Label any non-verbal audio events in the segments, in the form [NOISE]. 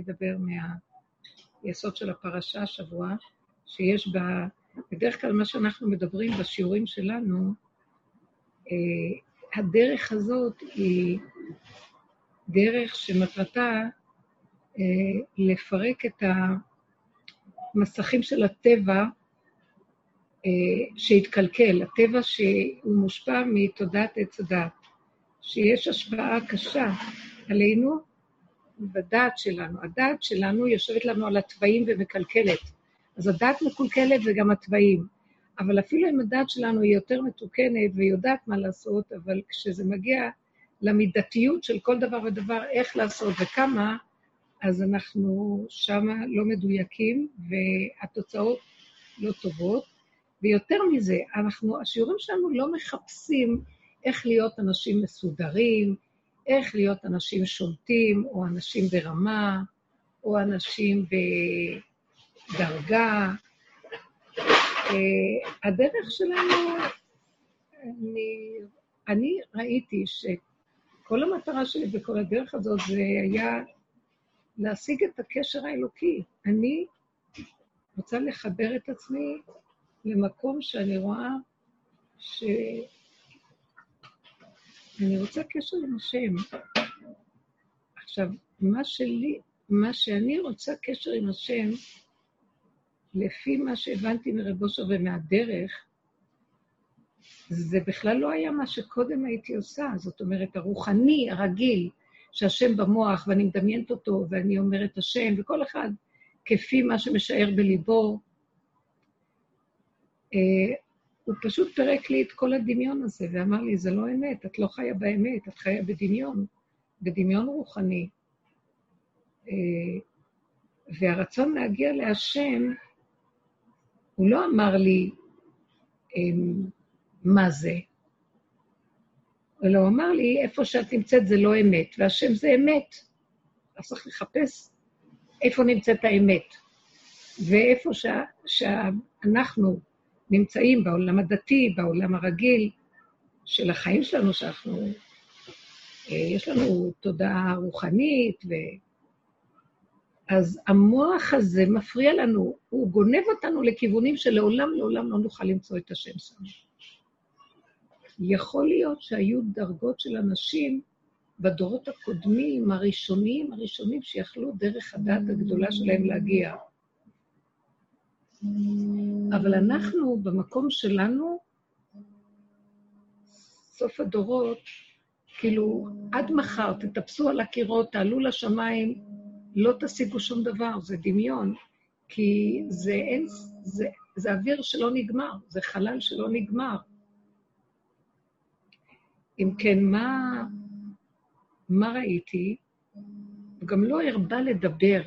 אני אדבר מהיסוד של הפרשה השבוע, שיש בה, בדרך כלל מה שאנחנו מדברים בשיעורים שלנו, אה, הדרך הזאת היא דרך שמטרתה אה, לפרק את המסכים של הטבע אה, שהתקלקל, הטבע שהוא מושפע מתודעת עץ הדת, שיש השפעה קשה עלינו בדעת שלנו. הדעת שלנו יושבת לנו על התוואים ומקלקלת. אז הדעת מקולקלת וגם התוואים. אבל אפילו אם הדעת שלנו היא יותר מתוקנת והיא יודעת מה לעשות, אבל כשזה מגיע למידתיות של כל דבר ודבר, איך לעשות וכמה, אז אנחנו שמה לא מדויקים והתוצאות לא טובות. ויותר מזה, אנחנו, השיעורים שלנו לא מחפשים איך להיות אנשים מסודרים, איך להיות אנשים שולטים, או אנשים ברמה, או אנשים בדרגה. אה, הדרך שלנו, אני, אני ראיתי שכל המטרה שלי בכל הדרך הזאת זה היה להשיג את הקשר האלוקי. אני רוצה לחבר את עצמי למקום שאני רואה ש... אני רוצה קשר עם השם. עכשיו, מה שלי, מה שאני רוצה קשר עם השם, לפי מה שהבנתי מרב אושר ומהדרך, זה בכלל לא היה מה שקודם הייתי עושה. זאת אומרת, הרוחני, הרגיל, שהשם במוח, ואני מדמיינת אותו, ואני אומרת השם, וכל אחד כפי מה שמשער בליבו, אה, הוא פשוט פירק לי את כל הדמיון הזה, ואמר לי, זה לא אמת, את לא חיה באמת, את חיה בדמיון, בדמיון רוחני. אה, והרצון להגיע להשם, הוא לא אמר לי אמ, מה זה, אלא הוא אמר לי, איפה שאת נמצאת זה לא אמת, והשם זה אמת. אז צריך לחפש איפה נמצאת האמת. ואיפה שאנחנו נמצאים בעולם הדתי, בעולם הרגיל של החיים שלנו, שאנחנו, אה, יש לנו תודעה רוחנית, ו... אז המוח הזה מפריע לנו, הוא גונב אותנו לכיוונים שלעולם לעולם לא נוכל למצוא את השם שלנו. יכול להיות שהיו דרגות של אנשים בדורות הקודמים, הראשונים, הראשונים שיכלו דרך הדת הגדולה שלהם להגיע. אבל אנחנו, במקום שלנו, סוף הדורות, כאילו, עד מחר תטפסו על הקירות, תעלו לשמיים, לא תשיגו שום דבר, זה דמיון, כי זה אין, זה, זה אוויר שלא נגמר, זה חלל שלא נגמר. אם כן, מה, מה ראיתי? הוא גם לא הרבה לדבר,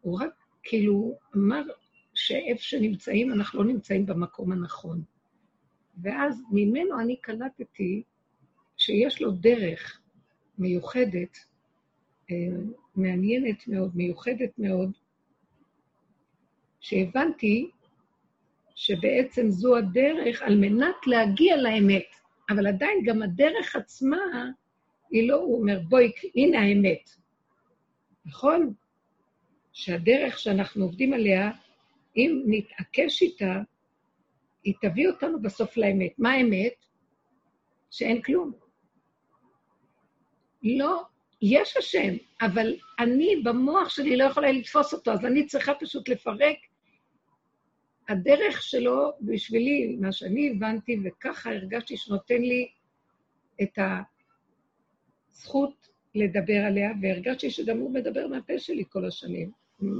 הוא רק כאילו אמר שאיפה שנמצאים, אנחנו לא נמצאים במקום הנכון. ואז ממנו אני קלטתי שיש לו דרך מיוחדת, אה, מעניינת מאוד, מיוחדת מאוד, שהבנתי שבעצם זו הדרך על מנת להגיע לאמת, אבל עדיין גם הדרך עצמה, היא לא, הוא אומר, בואי, הנה האמת. נכון? שהדרך שאנחנו עובדים עליה אם נתעקש איתה, היא תביא אותנו בסוף לאמת. מה האמת? שאין כלום. לא, יש השם, אבל אני במוח שלי לא יכולה לתפוס אותו, אז אני צריכה פשוט לפרק. הדרך שלו, בשבילי, מה שאני הבנתי, וככה הרגשתי שנותן לי את הזכות לדבר עליה, והרגשתי שגם הוא מדבר מהפה שלי כל השנים.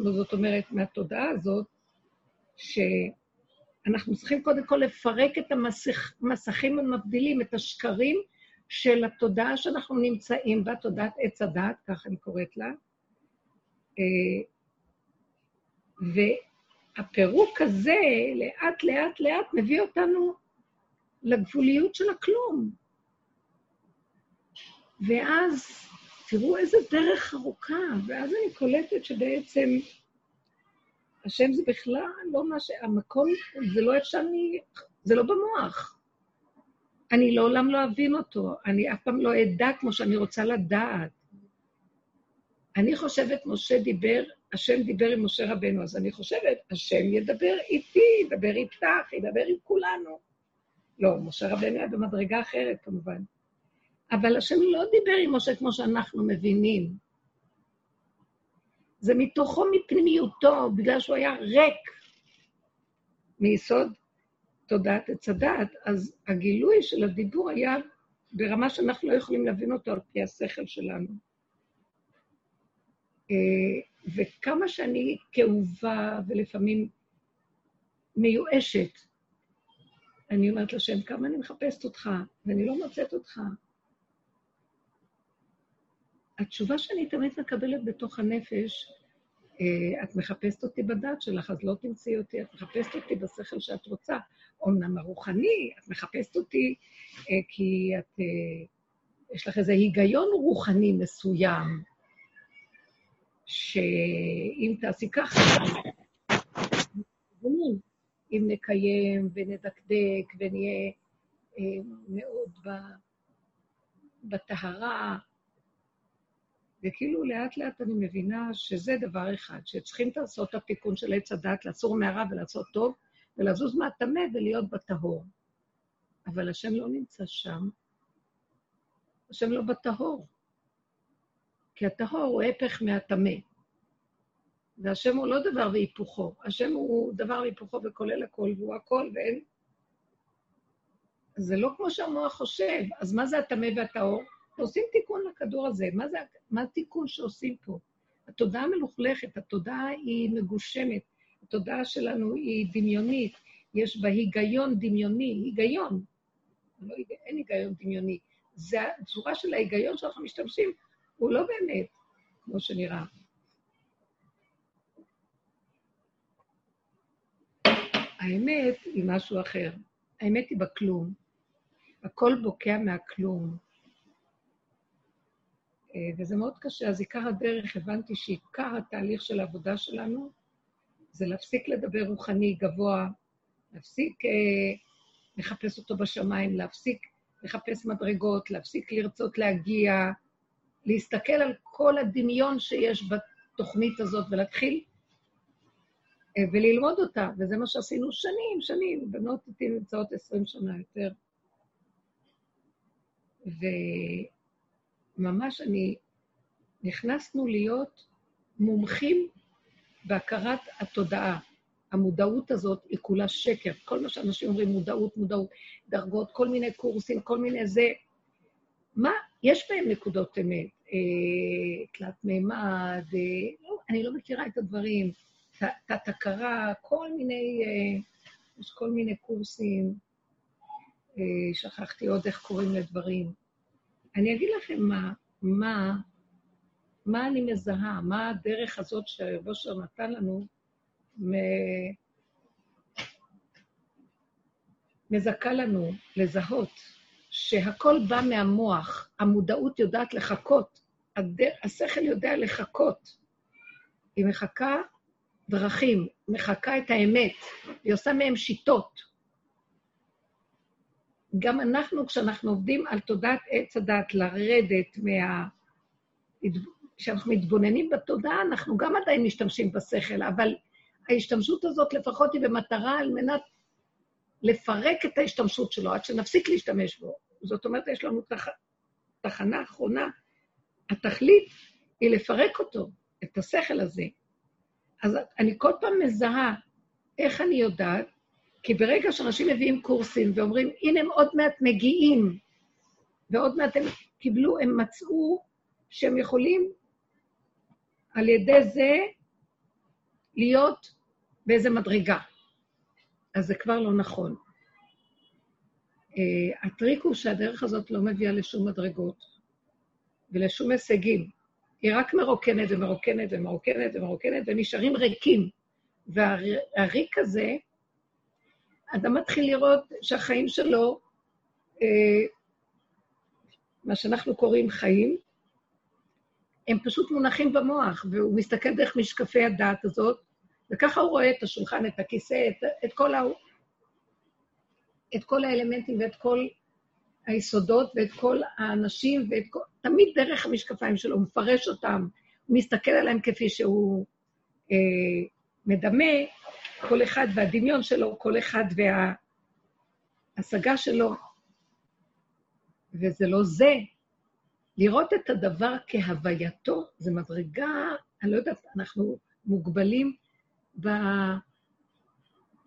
זאת אומרת, מהתודעה הזאת, שאנחנו צריכים קודם כל לפרק את המסכים המבדילים, את השקרים של התודעה שאנחנו נמצאים בה, תודעת עץ הדת, כך אני קוראת לה. אה, והפירוק הזה, לאט לאט לאט, מביא אותנו לגבוליות של הכלום. ואז, תראו איזה דרך ארוכה, ואז אני קולטת שבעצם השם זה בכלל לא מה ש... המקום, זה לא אפשר לי, זה לא במוח. אני לעולם לא אבין אותו, אני אף פעם לא אדע כמו שאני רוצה לדעת. אני חושבת, משה דיבר, השם דיבר עם משה רבנו, אז אני חושבת, השם ידבר איתי, ידבר איתך, ידבר עם כולנו. לא, משה רבנו היה במדרגה אחרת, כמובן. אבל השם לא דיבר עם משה כמו שאנחנו מבינים. זה מתוכו, מפנימיותו, בגלל שהוא היה ריק מיסוד תודעת עץ הדעת, אז הגילוי של הדיבור היה ברמה שאנחנו לא יכולים להבין אותו על פי השכל שלנו. אה, וכמה שאני כאובה ולפעמים מיואשת, אני אומרת לשם, כמה אני מחפשת אותך, ואני לא מוצאת אותך. התשובה שאני תמיד מקבלת בתוך הנפש, אה, את מחפשת אותי בדת שלך, אז לא תמצאי אותי, את מחפשת אותי בשכל שאת רוצה. אמנם הרוחני, את מחפשת אותי אה, כי את, אה, יש לך איזה היגיון רוחני מסוים, שאם תעשי ככה, אם נקיים ונדקדק ונהיה מאוד בטהרה, וכאילו לאט לאט אני מבינה שזה דבר אחד, שצריכים לעשות את התיקון של עץ הדת, לעצור מהרע ולעשות טוב, ולזוז מהטמא ולהיות בטהור. אבל השם לא נמצא שם, השם לא בטהור. כי הטהור הוא הפך מהטמא. והשם הוא לא דבר והיפוכו, השם הוא דבר והיפוכו וכולל הכל, והוא הכל, ואין... זה לא כמו שהמוח חושב, אז מה זה הטמא והטהור? עושים תיקון לכדור הזה. מה זה, מה התיקון שעושים פה? התודעה מלוכלכת, התודעה היא מגושמת, התודעה שלנו היא דמיונית, יש בה היגיון דמיוני, היגיון. לא, אין היגיון דמיוני. זה הצורה של ההיגיון שאנחנו משתמשים, הוא לא באמת כמו שנראה. האמת היא משהו אחר. האמת היא בכלום. הכל בוקע מהכלום. אה, וזה מאוד קשה. אז עיקר הדרך, הבנתי שעיקר התהליך של העבודה שלנו זה להפסיק לדבר רוחני גבוה, להפסיק אה, לחפש אותו בשמיים, להפסיק לחפש מדרגות, להפסיק לרצות להגיע, להסתכל על כל הדמיון שיש בתוכנית הזאת ולהתחיל אה, וללמוד אותה, וזה מה שעשינו שנים, שנים, בנות איתי נמצאות עשרים שנה יותר. ו... ממש אני, נכנסנו להיות מומחים בהכרת התודעה. המודעות הזאת היא כולה שקר. כל מה שאנשים אומרים, מודעות, מודעות, דרגות, כל מיני קורסים, כל מיני זה. מה, יש בהם נקודות אמת. אה, תלת מימד, אה, לא, אני לא מכירה את הדברים. תת-הכרה, כל מיני, אה, יש כל מיני קורסים. אה, שכחתי עוד איך קוראים לדברים. אני אגיד לכם מה, מה, מה אני מזהה, מה הדרך הזאת שהרב אושר נתן לנו, מ... מזכה לנו לזהות שהכל בא מהמוח, המודעות יודעת לחכות, הד... השכל יודע לחכות. היא מחכה דרכים, מחכה את האמת, היא עושה מהם שיטות. גם אנחנו, כשאנחנו עובדים על תודעת עץ הדת, לרדת מה... כשאנחנו מתבוננים בתודעה, אנחנו גם עדיין משתמשים בשכל, אבל ההשתמשות הזאת לפחות היא במטרה על מנת לפרק את ההשתמשות שלו, עד שנפסיק להשתמש בו. זאת אומרת, יש לנו תח... תחנה אחרונה. התכלית היא לפרק אותו, את השכל הזה. אז אני כל פעם מזהה איך אני יודעת כי ברגע שאנשים מביאים קורסים ואומרים, הנה הם עוד מעט מגיעים, ועוד מעט הם קיבלו, הם מצאו שהם יכולים על ידי זה להיות באיזה מדרגה. אז זה כבר לא נכון. Uh, הטריק הוא שהדרך הזאת לא מביאה לשום מדרגות ולשום הישגים. היא רק מרוקנת ומרוקנת ומרוקנת ומרוקנת, ונשארים ריקים. והריק הזה, אדם מתחיל לראות שהחיים שלו, אה, מה שאנחנו קוראים חיים, הם פשוט מונחים במוח, והוא מסתכל דרך משקפי הדעת הזאת, וככה הוא רואה את השולחן, את הכיסא, את, את, כל, ה, את כל האלמנטים ואת כל היסודות ואת כל האנשים, ואת כל, תמיד דרך המשקפיים שלו, הוא מפרש אותם, מסתכל עליהם כפי שהוא אה, מדמה, כל אחד והדמיון שלו, כל אחד וההשגה שלו, וזה לא זה. לראות את הדבר כהווייתו, זה מדרגה, אני לא יודעת, אנחנו מוגבלים ב...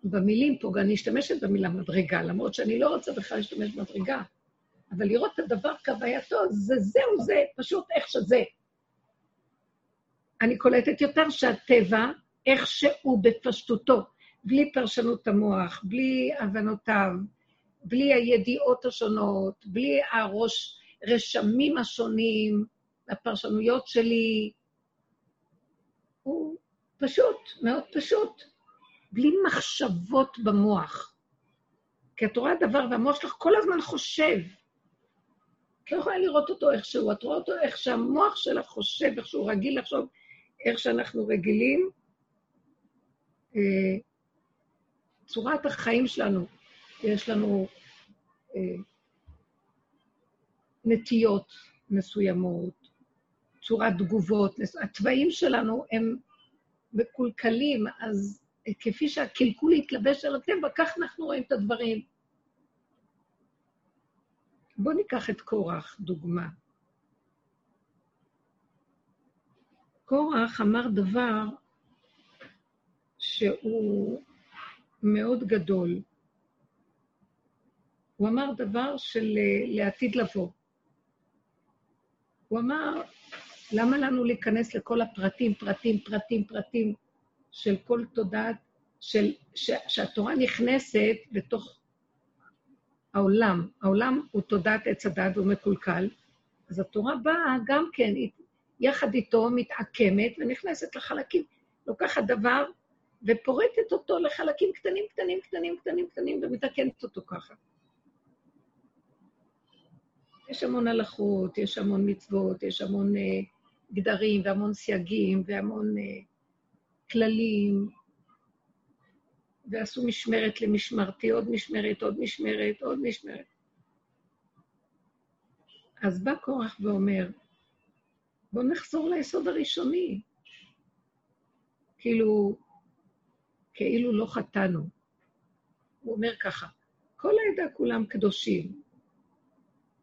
במילים פה, אני אשתמשת במילה מדרגה, למרות שאני לא רוצה בכלל להשתמש במדרגה, אבל לראות את הדבר כהווייתו, זה זהו זה, פשוט איך שזה. אני קולטת יותר שהטבע, איך שהוא בפשטותו, בלי פרשנות המוח, בלי הבנותיו, בלי הידיעות השונות, בלי הראש, רשמים השונים, הפרשנויות שלי, הוא פשוט, מאוד פשוט, בלי מחשבות במוח. כי את רואה דבר והמוח שלך כל הזמן חושב. את לא יכולה לראות אותו איכשהו, את רואה אותו איך שהמוח שלך חושב, איך שהוא רגיל לחשוב, איך שאנחנו רגילים. אה, צורת החיים שלנו, יש לנו אה, נטיות מסוימות, צורת תגובות, התוואים שלנו הם מקולקלים, אז כפי שהקלקול יתלבש על הטבע, כך אנחנו רואים את הדברים. בואו ניקח את קורח, דוגמה. קורח אמר דבר שהוא מאוד גדול. הוא אמר דבר של אה, לעתיד לבוא. הוא אמר, למה לנו להיכנס לכל הפרטים, פרטים, פרטים, פרטים של כל תודעת, של, ש, שהתורה נכנסת בתוך העולם. העולם הוא תודעת עץ הדת והוא מקולקל, אז התורה באה גם כן, יחד איתו מתעקמת ונכנסת לחלקים, לוקחת דבר ופורטת אותו לחלקים קטנים, קטנים, קטנים, קטנים, קטנים, ומתקנת אותו ככה. יש המון הלכות, יש המון מצוות, יש המון uh, גדרים והמון סייגים והמון uh, כללים, ועשו משמרת למשמרתי, עוד משמרת, עוד משמרת, עוד משמרת. אז בא קורח ואומר, בואו נחזור ליסוד הראשוני. כאילו, כאילו לא חטאנו. הוא אומר ככה, כל העדה כולם קדושים.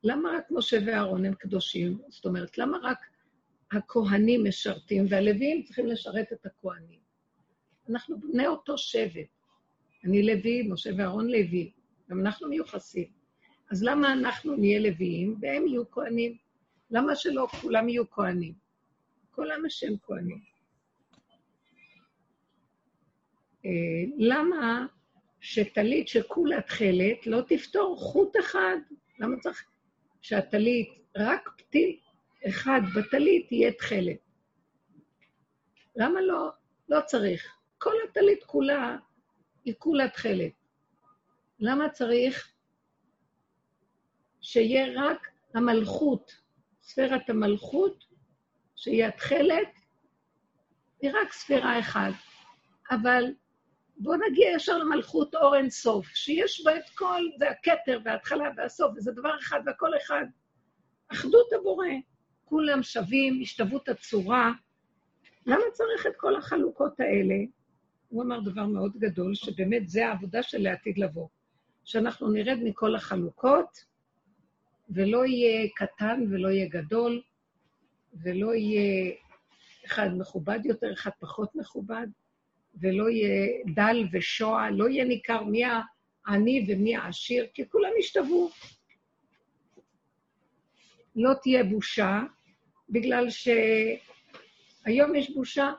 למה רק משה ואהרון הם קדושים? זאת אומרת, למה רק הכהנים משרתים והלוויים צריכים לשרת את הכהנים? אנחנו בני אותו שבט. אני לוי, משה ואהרון לוי, גם אנחנו מיוחסים. אז למה אנחנו נהיה לוויים והם יהיו כהנים? למה שלא כולם יהיו כהנים? כל עם השם כהנים. אה, למה שטלית שכולה תכלת לא תפתור חוט אחד? למה צריך שהטלית, רק פתיל אחד בטלית יהיה תכלת? למה לא? לא צריך. כל הטלית כולה היא כולה תכלת. למה צריך שיהיה רק המלכות, ספירת המלכות, שהיא התכלת, היא רק ספירה אחת. אבל בואו נגיע ישר למלכות אור אין סוף, שיש בה את כל, זה הכתר וההתחלה והסוף, וזה דבר אחד והכל אחד. אחדות הבורא, כולם שווים, השתוות הצורה. למה צריך את כל החלוקות האלה? הוא אמר דבר מאוד גדול, שבאמת זה העבודה של לעתיד לבוא. שאנחנו נרד מכל החלוקות, ולא יהיה קטן ולא יהיה גדול, ולא יהיה אחד מכובד יותר, אחד פחות מכובד, ולא יהיה דל ושוע, לא יהיה ניכר מי העני ומי העשיר, כי כולם ישתוו. לא תהיה בושה, בגלל שהיום יש בושה,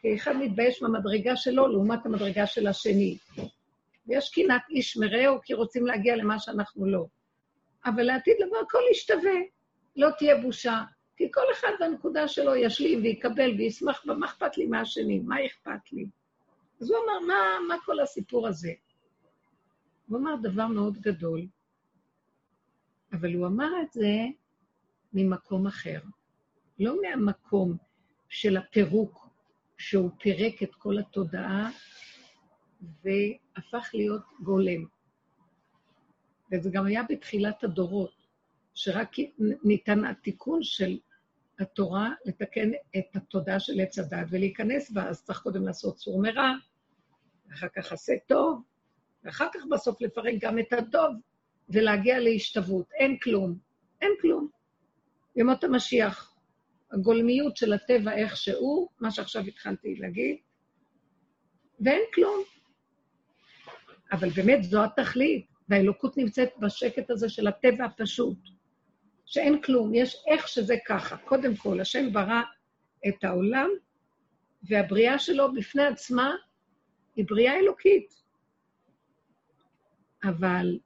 כי אחד מתבייש במדרגה שלו לעומת המדרגה של השני. ויש קנאת איש מרעהו כי רוצים להגיע למה שאנחנו לא. אבל לעתיד לבוא הכל ישתווה, לא תהיה בושה, כי כל אחד בנקודה שלו ישלים ויקבל וישמח בה, מה אכפת לי מהשני? מה אכפת לי? אז הוא אמר, מה, מה כל הסיפור הזה? הוא אמר דבר מאוד גדול, אבל הוא אמר את זה ממקום אחר. לא מהמקום של הפירוק, שהוא פירק את כל התודעה והפך להיות גולם. וזה גם היה בתחילת הדורות, שרק ניתן התיקון של התורה לתקן את התודעה של עץ הדת ולהיכנס בה, אז צריך קודם לעשות סור מרע, ואחר כך עשה טוב, ואחר כך בסוף לפרק גם את הטוב ולהגיע להשתוות. אין כלום, אין כלום. ימות המשיח, הגולמיות של הטבע איך שהוא, מה שעכשיו התחלתי להגיד, ואין כלום. אבל באמת זו התכלית, והאלוקות נמצאת בשקט הזה של הטבע הפשוט, שאין כלום, יש איך שזה ככה. קודם כל, השם ברא את העולם, והבריאה שלו בפני עצמה היא בריאה אלוקית. אבל,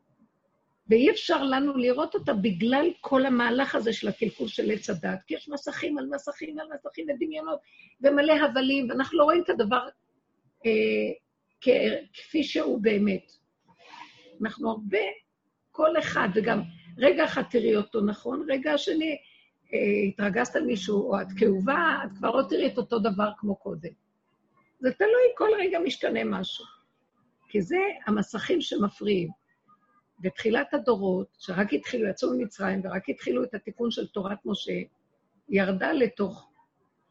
ואי אפשר לנו לראות אותה בגלל כל המהלך הזה של הקלקול של עץ הדת, כי יש מסכים על מסכים על מסכים ודמיונות ומלא הבלים, ואנחנו לא רואים את הדבר אה, כפי שהוא באמת. אנחנו הרבה, כל אחד, וגם רגע אחד תראי אותו נכון, רגע שני, אה, התרגזת על מישהו, או את כאובה, את כבר לא תראי את אותו דבר כמו קודם. זה תלוי, כל רגע משתנה משהו. כי זה המסכים שמפריעים. בתחילת הדורות, שרק התחילו, יצאו ממצרים ורק התחילו את התיקון של תורת משה, ירדה לתוך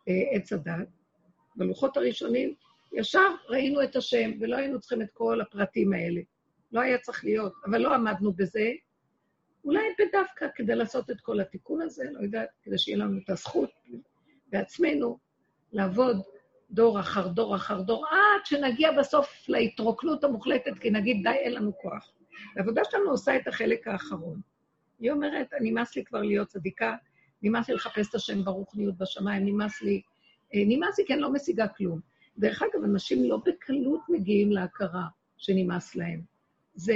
אה, עץ הדת. בלוחות הראשונים, ישר ראינו את השם, ולא היינו צריכים את כל הפרטים האלה. לא היה צריך להיות, אבל לא עמדנו בזה. אולי בדווקא כדי לעשות את כל התיקון הזה, לא יודעת, כדי שיהיה לנו את הזכות בעצמנו לעבוד דור אחר דור אחר דור, עד שנגיע בסוף להתרוקנות המוחלטת, כי נגיד, די, אין לנו כוח. העבודה שלנו עושה את החלק האחרון. היא אומרת, נמאס לי כבר להיות צדיקה, נמאס לי לחפש את השם ברוחניות בשמיים, נמאס לי, אה, נמאס לי כי אני לא משיגה כלום. דרך אגב, אנשים לא בקלות מגיעים להכרה שנמאס להם. זה,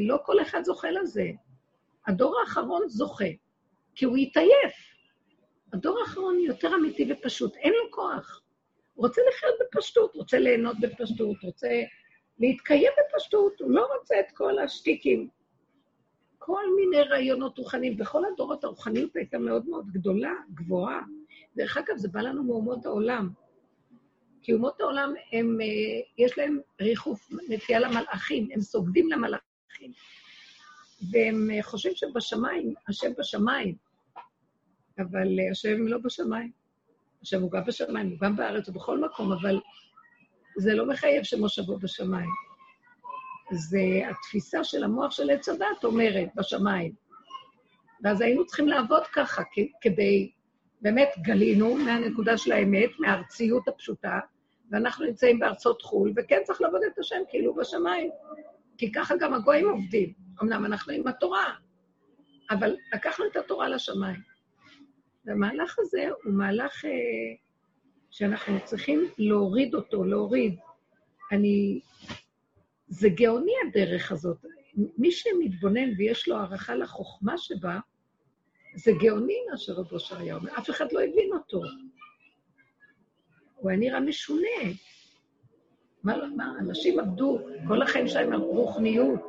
לא כל אחד זוכה לזה. הדור האחרון זוכה, כי הוא יתעייף. הדור האחרון יותר אמיתי ופשוט, אין לו כוח. רוצה לחיות בפשטות, רוצה ליהנות בפשטות, רוצה להתקיים בפשטות, הוא לא רוצה את כל השטיקים. כל מיני רעיונות רוחניים. בכל הדורות הרוחניות הייתה מאוד מאוד גדולה, גבוהה. דרך אגב, זה בא לנו מאומות העולם. כי אומות העולם, הם, אה, יש להם ריחוף, נטייה למלאכים, הם סוגדים למלאכים. והם אה, חושבים שבשמיים, השם בשמיים, אבל אה, השם לא בשמיים. השם הוא גם בשמיים, הוא גם בארץ, הוא בכל מקום, אבל זה לא מחייב שמושבו בשמיים. זה התפיסה של המוח של עץ הדת אומרת, בשמיים. ואז היינו צריכים לעבוד ככה, כדי, באמת גלינו מהנקודה של האמת, מהארציות הפשוטה, ואנחנו נמצאים בארצות חו"ל, וכן צריך לעבוד את השם כאילו בשמיים. כי ככה גם הגויים עובדים. אמנם אנחנו עם התורה, אבל לקחנו את התורה לשמיים. והמהלך הזה הוא מהלך אה, שאנחנו צריכים להוריד אותו, להוריד. אני... זה גאוני הדרך הזאת. מי שמתבונן ויש לו הערכה לחוכמה שבה, זה גאוני מה שרב אושר היה אומר. אף אחד לא הבין אותו. הוא היה נראה משונה. מה, מה, אנשים עבדו כל החיים שלהם על רוחניות.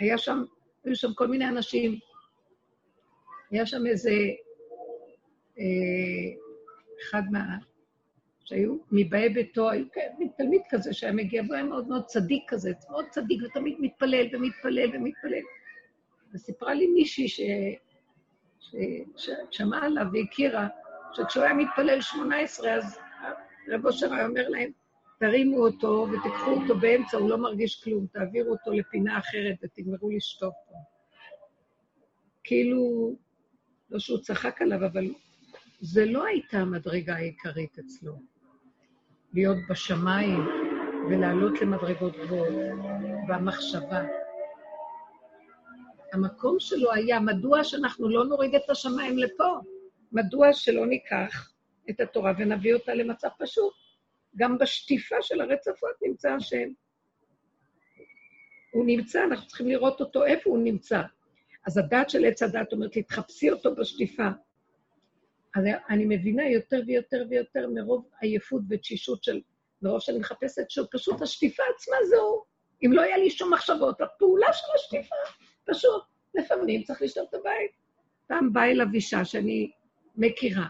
היה שם, היו שם כל מיני אנשים. היה שם איזה אה, אחד מה... שהיו מבאי ביתו, היו תלמיד כזה שהיה מגיע, והוא היה מאוד מאוד צדיק כזה, מאוד צדיק, ותמיד מתפלל ומתפלל ומתפלל. וסיפרה לי מישהי ש... ששמעה עליו והכירה, שכשהוא היה מתפלל שמונה עשרה, אז רב אושר היה אומר להם, תרימו אותו ותיקחו אותו באמצע, הוא לא מרגיש כלום, תעבירו אותו לפינה אחרת ותגמרו לשטוף פה. כאילו, לא שהוא צחק עליו, אבל זה לא הייתה המדרגה העיקרית אצלו. להיות בשמיים ולעלות למדרגות גבוהות, והמחשבה. המקום שלו היה, מדוע שאנחנו לא נוריד את השמיים לפה? מדוע שלא ניקח את התורה ונביא אותה למצב פשוט? גם בשטיפה של הרצפות נמצא השם. הוא נמצא, אנחנו צריכים לראות אותו איפה הוא נמצא. אז הדת של עץ הדת אומרת לי, תחפשי אותו בשטיפה. אז אני מבינה יותר ויותר ויותר מרוב עייפות ותשישות של, מרוב שאני מחפשת, שפשוט השטיפה עצמה זהו. אם לא היה לי שום מחשבות, הפעולה של השטיפה, פשוט, לפעמים צריך לשטוף את הבית. פעם באה אליו אישה שאני מכירה,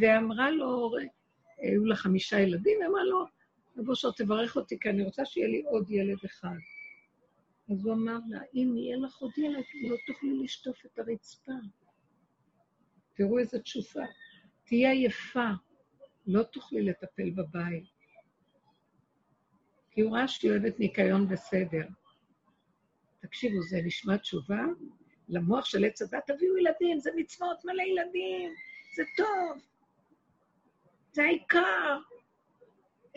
ואמרה לו, היו לה חמישה ילדים, אמרה לו, רבו שר, תברך אותי, כי אני רוצה שיהיה לי עוד ילד אחד. אז הוא אמר לה, אם יהיה לך עוד ילד, לא תוכלי לשטוף את הרצפה. תראו איזה תשופה. תהיה יפה, לא תוכלי לטפל בבית. כי הוא ראה שהיא אוהבת ניקיון וסדר. תקשיבו, זה נשמע תשובה למוח של עץ הדת, תביאו ילדים, זה מצוות מלא ילדים, זה טוב, זה העיקר.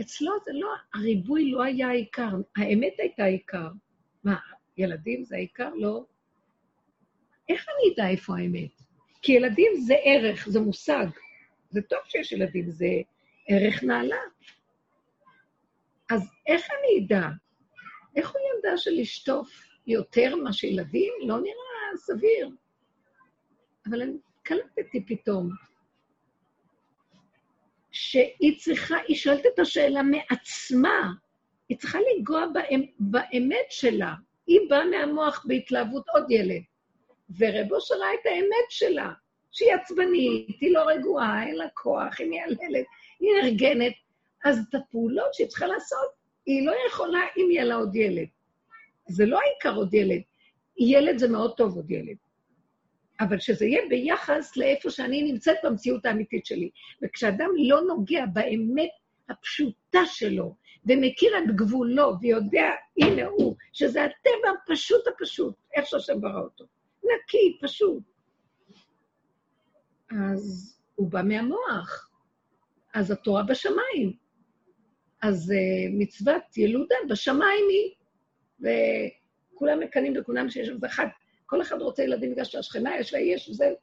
אצלו זה לא, הריבוי לא היה העיקר, האמת הייתה העיקר. מה, ילדים זה העיקר? לא. איך אני אדע איפה האמת? כי ילדים זה ערך, זה מושג. זה טוב שיש ילדים, זה ערך נעלה. אז איך אני אדע? איך הוא ידע שלשטוף יותר מה שילדים? לא נראה סביר. אבל אני קלטתי פתאום שהיא צריכה, היא שואלת את השאלה מעצמה, היא צריכה לנגוע באמת שלה. היא באה מהמוח בהתלהבות עוד ילד. ורבו שראה את האמת שלה, שהיא עצבנית, היא לא רגועה, אין לה כוח, היא מייללת, היא נרגנת. אז את הפעולות שהיא צריכה לעשות, היא לא יכולה אם יהיה לה עוד ילד. זה לא העיקר עוד ילד. ילד זה מאוד טוב עוד ילד. אבל שזה יהיה ביחס לאיפה שאני נמצאת במציאות האמיתית שלי. וכשאדם לא נוגע באמת הפשוטה שלו, ומכיר את גבולו, ויודע, הנה הוא, שזה הטבע הפשוט הפשוט, איך שהשם ברא אותו. נקי, פשוט. אז הוא בא מהמוח. אז התורה בשמיים. אז uh, מצוות ילודה בשמיים היא. וכולם מקנאים בכולם שיש איזה אחד, כל אחד רוצה ילדים בגלל שהשכנה יש לה, יש זה,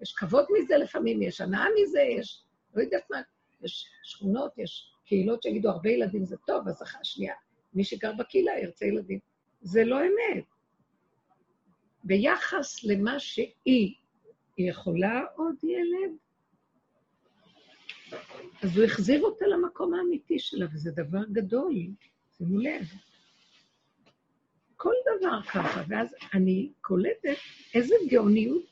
יש כבוד מזה לפעמים, יש הנאה מזה, יש, לא יודעת מה, יש שכונות, יש קהילות שיגידו, הרבה ילדים זה טוב, אז אחת שנייה, מי שגר בקהילה ירצה ילדים. זה לא אמת. ביחס למה שהיא, היא יכולה עוד ילד? אז הוא החזיר אותה למקום האמיתי שלה, וזה דבר גדול, שימו לב. כל דבר ככה, ואז אני קולטת איזה גאוניות,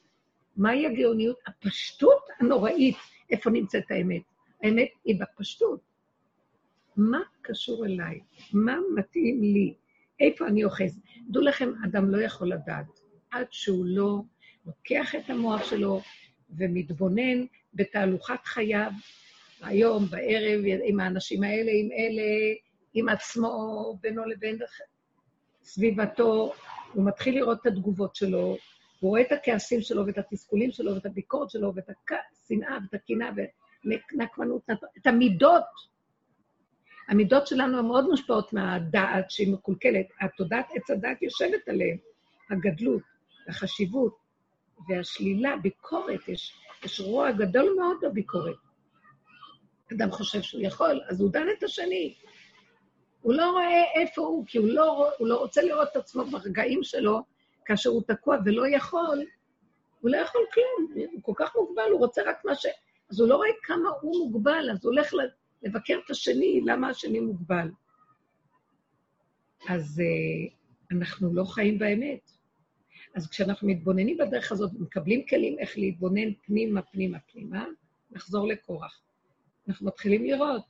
מהי הגאוניות? הפשטות הנוראית, איפה נמצאת האמת. האמת היא בפשטות. מה קשור אליי? מה מתאים לי? איפה אני אוחז? דעו לכם, אדם לא יכול לדעת עד שהוא לא לוקח את המוח שלו ומתבונן בתהלוכת חייו, היום, בערב, עם האנשים האלה, עם אלה, עם עצמו, בינו לבין סביבתו, הוא מתחיל לראות את התגובות שלו, הוא רואה את הכעסים שלו ואת התסכולים שלו ואת הביקורת שלו ואת השנאה ואת הקנאה ונקמנות, את המידות. המידות שלנו הן מאוד מושפעות מהדעת שהיא מקולקלת. התודעת עץ הדעת יושבת עליהן, הגדלות, החשיבות והשלילה, ביקורת, יש, יש רוע גדול מאוד בביקורת. אדם חושב שהוא יכול, אז הוא דן את השני. הוא לא רואה איפה הוא, כי הוא לא, הוא לא רוצה לראות את עצמו ברגעים שלו, כאשר הוא תקוע ולא יכול, הוא לא יכול כלום, הוא כל כך מוגבל, הוא רוצה רק מה ש... אז הוא לא רואה כמה הוא מוגבל, אז הוא הולך לבקר את השני, למה השני מוגבל. אז uh, אנחנו לא חיים באמת. אז כשאנחנו מתבוננים בדרך הזאת, מקבלים כלים איך להתבונן פנימה, פנימה, פנימה, נחזור לקורח. אנחנו מתחילים לראות.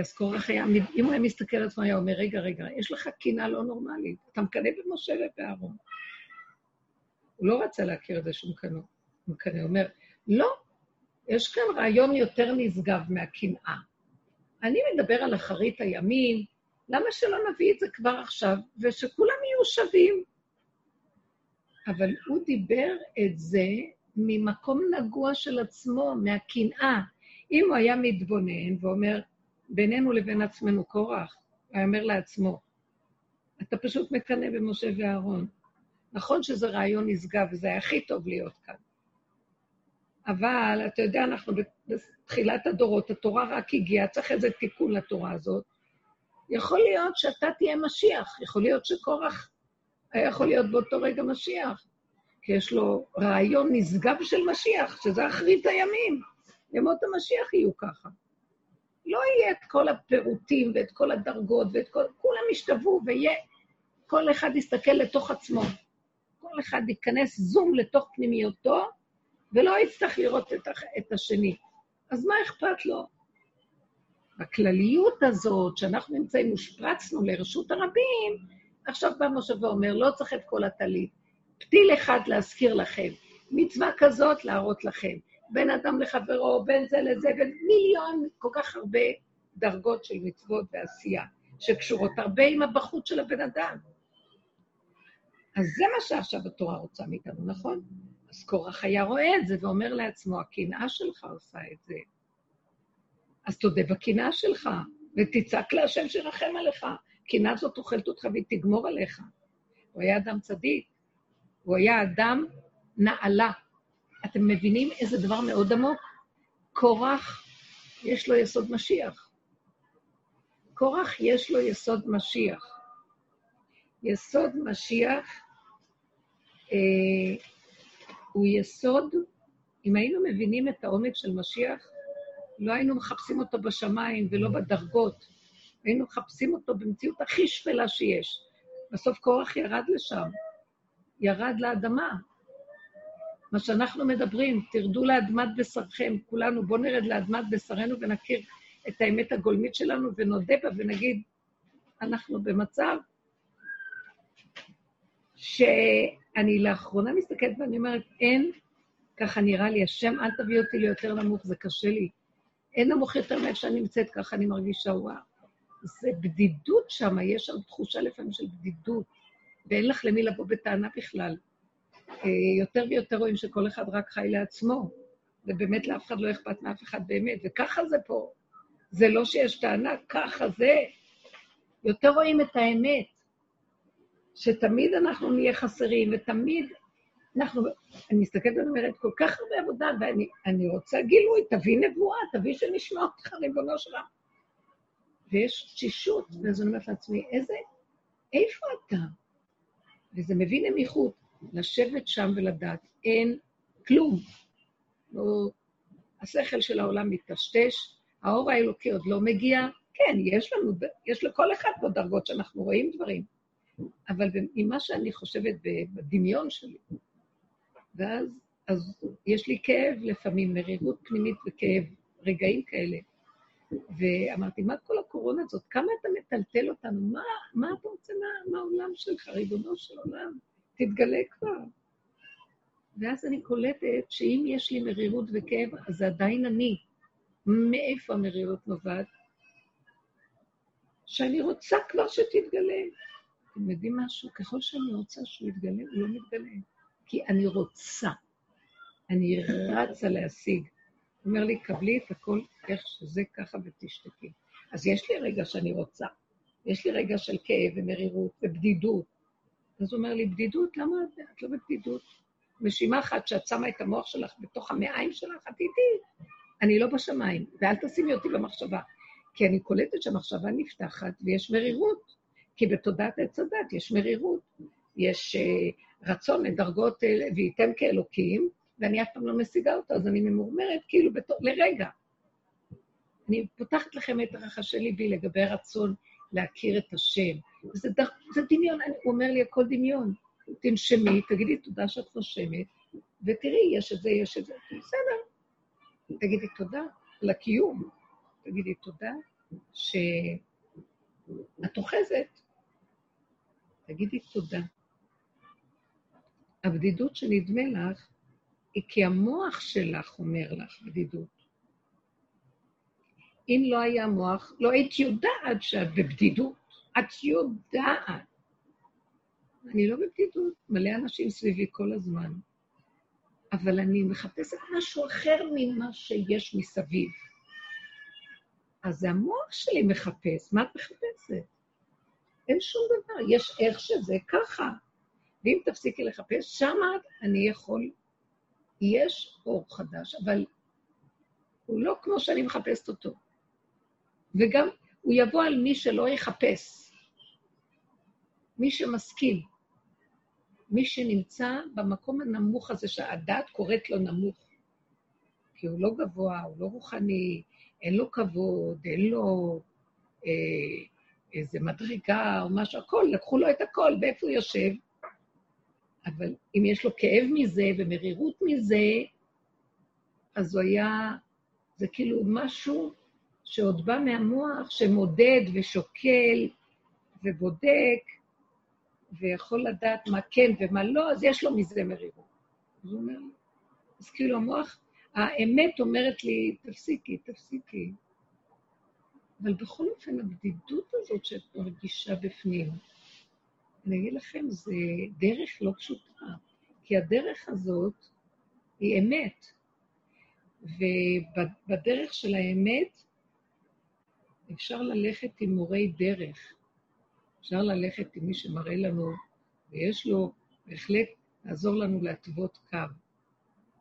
אז קורח היה, אם הוא היה מסתכל על עצמו, היה אומר, רגע, רגע, יש לך קינה לא נורמלית, אתה מקנא במשה ובאהרון. הוא לא רצה להכיר את זה שהוא מקנא. הוא מקנא, אומר, לא, יש כאן רעיון יותר נשגב מהקנאה. אני מדבר על אחרית הימין, למה שלא נביא את זה כבר עכשיו, ושכולם יהיו שווים? אבל הוא דיבר את זה ממקום נגוע של עצמו, מהקנאה. אם הוא היה מתבונן ואומר, בינינו לבין עצמנו קורח, הוא אומר לעצמו, אתה פשוט מקנא במשה ואהרון. נכון שזה רעיון נשגב, וזה היה הכי טוב להיות כאן. אבל, אתה יודע, אנחנו בתחילת הדורות, התורה רק הגיעה, צריך איזה תיקון לתורה הזאת. יכול להיות שאתה תהיה משיח, יכול להיות שקורח היה יכול להיות באותו רגע משיח, כי יש לו רעיון נשגב של משיח, שזה אחרית הימים. ימות המשיח יהיו ככה. לא יהיה את כל הפירוטים ואת כל הדרגות ואת כל... כולם ישתוו ויהיה... כל אחד יסתכל לתוך עצמו. כל אחד ייכנס זום לתוך פנימיותו, ולא יצטרך לראות את, את השני. אז מה אכפת לו? בכלליות הזאת, שאנחנו נמצאים, הושפרצנו לרשות הרבים, עכשיו בא משה ואומר, לא צריך את כל הטלית. פתיל אחד להזכיר לכם, מצווה כזאת להראות לכם. בין אדם לחברו, בין זה לזה, ומיליון, כל כך הרבה דרגות של מצוות ועשייה, שקשורות הרבה עם הבחוץ של הבן אדם. אז זה מה שעכשיו התורה רוצה מאיתנו, נכון? אז קורח היה רואה את זה ואומר לעצמו, הקנאה שלך עושה את זה. אז תודה בקנאה שלך, ותצעק להשם שירחם עליך. קנאה זאת אוכלת אותך והיא תגמור עליך. הוא היה אדם צדיק, הוא היה אדם נעלה. אתם מבינים איזה דבר מאוד עמוק? קורח, יש לו יסוד משיח. קורח יש לו יסוד משיח. יסוד משיח אה, הוא יסוד, אם היינו מבינים את העומק של משיח, לא היינו מחפשים אותו בשמיים ולא בדרגות, היינו מחפשים אותו במציאות הכי שפלה שיש. בסוף קורח ירד לשם, ירד לאדמה. מה שאנחנו מדברים, תרדו לאדמת בשרכם, כולנו, בואו נרד לאדמת בשרנו ונכיר את האמת הגולמית שלנו ונודה בה ונגיד, אנחנו במצב שאני לאחרונה מסתכלת ואני אומרת, אין, ככה נראה לי, השם, אל תביא אותי ליותר נמוך, זה קשה לי. אין נמוך יותר מאיפה שאני נמצאת, ככה אני מרגישה, וואו. זה בדידות שם, יש שם תחושה לפעמים של בדידות, ואין לך למי לבוא בטענה בכלל. אה, יותר ויותר רואים שכל אחד רק חי לעצמו, ובאמת לאף אחד לא אכפת מאף אחד באמת, וככה זה פה. זה לא שיש טענה, ככה זה. יותר רואים את האמת, שתמיד אנחנו נהיה חסרים, ותמיד אנחנו, אני מסתכלת ואומרת, כל כך הרבה עבודה, ואני רוצה גילוי, תביא נבואה, תביא שנשמע אותך, ריבונו שלך. ויש תשישות, ואז אני אומרת לעצמי, איזה, איפה אתה? וזה מביא נמיכות, לשבת שם ולדעת, אין כלום. לא, השכל של העולם מטשטש, האור האלוקי עוד לא מגיע. כן, יש לנו, יש לכל אחד פה דרגות שאנחנו רואים דברים, אבל ממה שאני חושבת בדמיון שלי, ואז אז יש לי כאב לפעמים, מרירות פנימית וכאב, רגעים כאלה. ואמרתי, מה כל הקורונה הזאת? כמה אתה מטלטל אותנו? מה, מה אתה רוצה מה, מהעולם שלך, ריבונו של עולם? תתגלה כבר. ואז אני קולטת שאם יש לי מרירות וכאב, אז זה עדיין אני. מאיפה המרירות נובעת? שאני רוצה כבר שתתגלה. אתם יודעים משהו? ככל שאני רוצה שהוא יתגלה, הוא לא מתגלה. כי אני רוצה. אני רצה להשיג. הוא אומר לי, קבלי את הכל איך שזה ככה ותשתקי. אז יש לי רגע שאני רוצה. יש לי רגע של כאב ומרירות ובדידות. אז הוא אומר לי, בדידות? למה את, את לא בבדידות? נשימה אחת שאת שמה את המוח שלך בתוך המעיים שלך, את איתי. אני לא בשמיים, ואל תשימי אותי במחשבה. כי אני קולטת שהמחשבה נפתחת ויש מרירות. כי בתודעת עץ הדת יש מרירות. יש uh, רצון לדרגות, uh, וייתם כאלוקים, ואני אף פעם לא משיגה אותו, אז אני ממורמרת כאילו בת... לרגע. אני פותחת לכם את רחשי ליבי לגבי רצון להכיר את השם. זה, ד... זה דמיון, אני, הוא אומר לי, הכל דמיון. תנשמי, תגידי תודה שאת נושמת, ותראי, יש את זה, יש את זה, בסדר. תגידי תודה על הקיום. תגידי תודה שאת אוחזת. תגידי תודה. הבדידות שנדמה לך, היא כי המוח שלך אומר לך בדידות. אם לא היה מוח, לא היית יודעת שאת בבדידות. את יודעת. אני לא בבדידות, מלא אנשים סביבי כל הזמן, אבל אני מחפשת משהו אחר ממה שיש מסביב. אז זה המוח שלי מחפש, מה את מחפשת? אין שום דבר, יש איך שזה ככה. ואם תפסיקי לחפש, שמה אני יכול יש אור חדש, אבל הוא לא כמו שאני מחפשת אותו. וגם הוא יבוא על מי שלא יחפש, מי שמשכיל, מי שנמצא במקום הנמוך הזה שהדת קוראת לו נמוך. כי הוא לא גבוה, הוא לא רוחני, אין לו כבוד, אין לו אה, איזה מדרגה או משהו, הכל, לקחו לו את הכל, ואיפה הוא יושב? אבל אם יש לו כאב מזה ומרירות מזה, אז הוא היה, זה כאילו משהו שעוד בא מהמוח, שמודד ושוקל ובודק, ויכול לדעת מה כן ומה לא, אז יש לו מזה מרירות. אז הוא אומר, אז כאילו המוח, האמת אומרת לי, תפסיקי, תפסיקי. אבל בכל אופן, הבדידות הזאת שאת מרגישה בפנים, אני אגיד לכם, זה דרך לא פשוטה, כי הדרך הזאת היא אמת. ובדרך של האמת אפשר ללכת עם מורי דרך. אפשר ללכת עם מי שמראה לנו, ויש לו בהחלט לעזור לנו להתוות קו.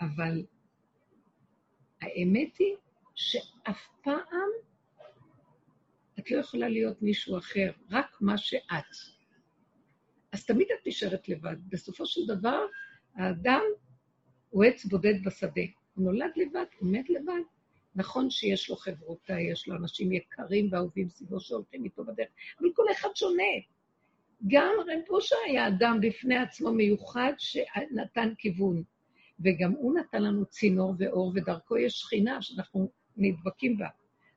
אבל האמת היא שאף פעם את לא יכולה להיות מישהו אחר, רק מה שאת. אז תמיד את נשארת לבד. בסופו של דבר, האדם הוא עץ בודד בשדה. הוא נולד לבד, הוא מת לבד. נכון שיש לו חברותה, יש לו אנשים יקרים ואהובים סביבו שהולכים איתו בדרך, אבל כל אחד שונה. גם רב פושה היה אדם בפני עצמו מיוחד שנתן כיוון, וגם הוא נתן לנו צינור ואור, ודרכו יש שכינה שאנחנו נדבקים בה.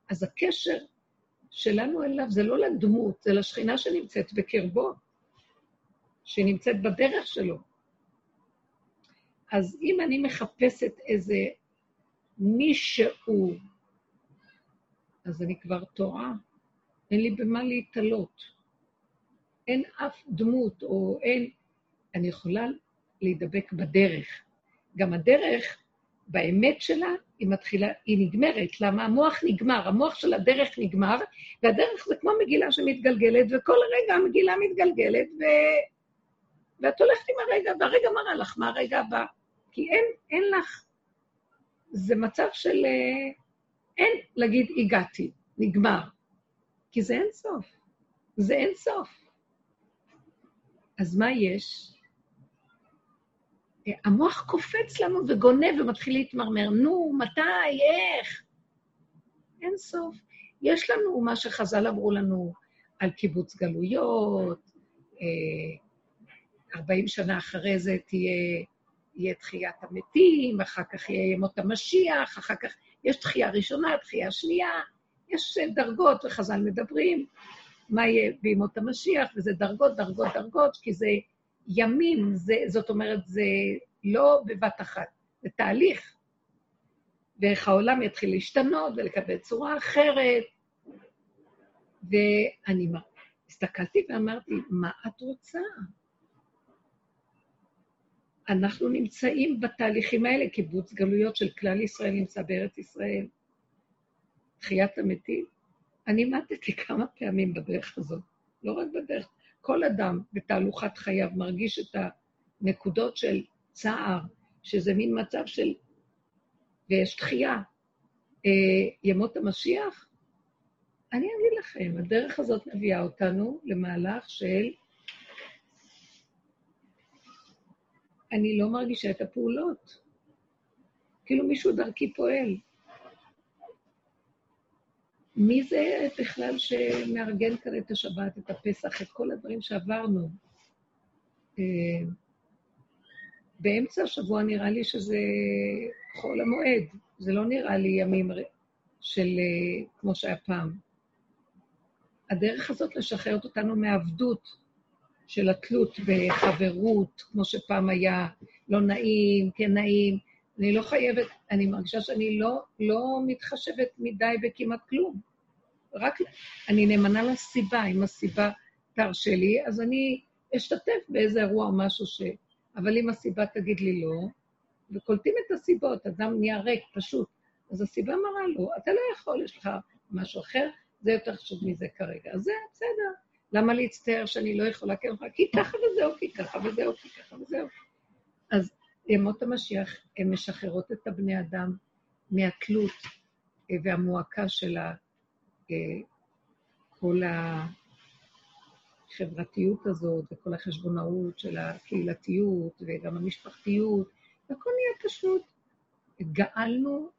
אז הקשר שלנו אליו זה לא לדמות, זה לשכינה שנמצאת בקרבו, שנמצאת בדרך שלו. אז אם אני מחפשת איזה מישהו, אז אני כבר טועה. אין לי במה להתעלות. אין אף דמות, או אין... אני יכולה להידבק בדרך. גם הדרך, באמת שלה, היא מתחילה, היא נגמרת. למה? המוח נגמר, המוח של הדרך נגמר, והדרך זה כמו מגילה שמתגלגלת, וכל רגע המגילה מתגלגלת, ו... ואת הולכת עם הרגע, והרגע מראה לך מה הרגע הבא. כי אין, אין לך זה מצב של אה, אין להגיד הגעתי, נגמר. כי זה אין סוף. זה אין סוף. אז מה יש? אה, המוח קופץ לנו וגונב ומתחיל להתמרמר. נו, מתי? איך? אין סוף. יש לנו מה שחז"ל אמרו לנו על קיבוץ גלויות, 40 אה, שנה אחרי זה תהיה יהיה תחיית המתים, אחר כך יהיה ימות המשיח, אחר כך יש תחייה ראשונה, תחייה שנייה, יש דרגות, וחז"ל מדברים מה יהיה בימות המשיח, וזה דרגות, דרגות, דרגות, כי זה ימים, זה, זאת אומרת, זה לא בבת אחת, זה תהליך. ואיך העולם יתחיל להשתנות ולקבל צורה אחרת. ואני הסתכלתי ואמרתי, מה את רוצה? אנחנו נמצאים בתהליכים האלה, קיבוץ גלויות של כלל ישראל נמצא בארץ ישראל. תחיית המתים. אני מתתי כמה פעמים בדרך הזאת, לא רק בדרך. כל אדם בתהלוכת חייו מרגיש את הנקודות של צער, שזה מין מצב של... ויש תחייה. אה, ימות המשיח? אני אגיד לכם, הדרך הזאת מביאה אותנו למהלך של אני לא מרגישה את הפעולות. כאילו מישהו דרכי פועל. מי זה בכלל שמארגן כאן את השבת, את הפסח, את כל הדברים שעברנו? אה, באמצע השבוע נראה לי שזה חול המועד, זה לא נראה לי ימים של אה, כמו שהיה פעם. הדרך הזאת לשחרר אותנו מעבדות, של התלות בחברות, כמו שפעם היה, לא נעים, כן נעים. אני לא חייבת, אני מרגישה שאני לא, לא מתחשבת מדי בכמעט כלום. רק אני נאמנה לסיבה, אם הסיבה תרשה לי, אז אני אשתתף באיזה אירוע או משהו ש... אבל אם הסיבה תגיד לי לא, וקולטים את הסיבות, אדם נהיה ריק, פשוט, אז הסיבה מראה לו, אתה לא יכול, יש לך משהו אחר, זה יותר חשוב מזה כרגע. אז זה בסדר. למה להצטער שאני לא יכולה? כי ככה וזהו, כי ככה וזהו, כי ככה וזהו. אז ימות המשיח, הן משחררות את הבני אדם מהתלות אה, והמועקה של אה, כל החברתיות הזאת, וכל החשבונאות של הקהילתיות, וגם המשפחתיות, והכל נהיה פשוט. גאלנו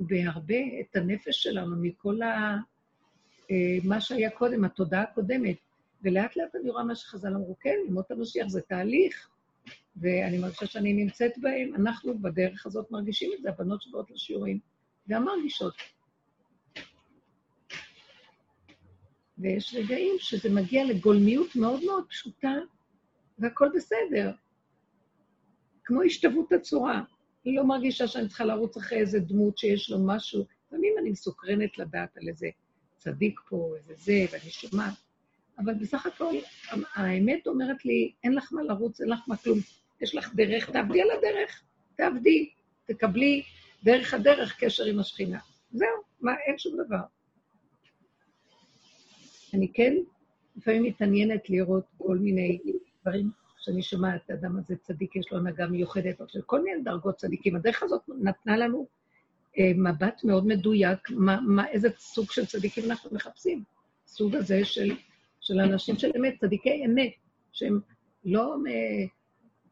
בהרבה את הנפש שלנו מכל ה... אה, מה שהיה קודם, התודעה הקודמת. ולאט לאט אני רואה מה שחז"ל אמרו, כן, ימות המשיח זה תהליך, ואני מרגישה שאני נמצאת בהם. אנחנו בדרך הזאת מרגישים את זה, הבנות שבאות לשיעורים גם מרגישות. ויש רגעים שזה מגיע לגולמיות מאוד מאוד פשוטה, והכל בסדר. כמו השתוות הצורה. היא לא מרגישה שאני צריכה לרוץ אחרי איזה דמות שיש לו משהו. לפעמים אני מסוקרנת לדעת על איזה צדיק פה, איזה זה, ואני שומעת. אבל בסך הכל, האמת אומרת לי, אין לך מה לרוץ, אין לך מה כלום. יש לך דרך, תעבדי על הדרך, תעבדי, תקבלי דרך הדרך קשר עם השכינה. זהו, מה, אין שום דבר. אני כן לפעמים מתעניינת לראות כל מיני דברים שאני שומעת, האדם הזה צדיק, יש לו הנהגה מיוחדת, של כל מיני דרגות צדיקים. הדרך הזאת נתנה לנו אה, מבט מאוד מדויק, מה, מה, איזה סוג של צדיקים אנחנו מחפשים. סוג הזה של, של אנשים של אמת, צדיקי אמת, שהם לא אה,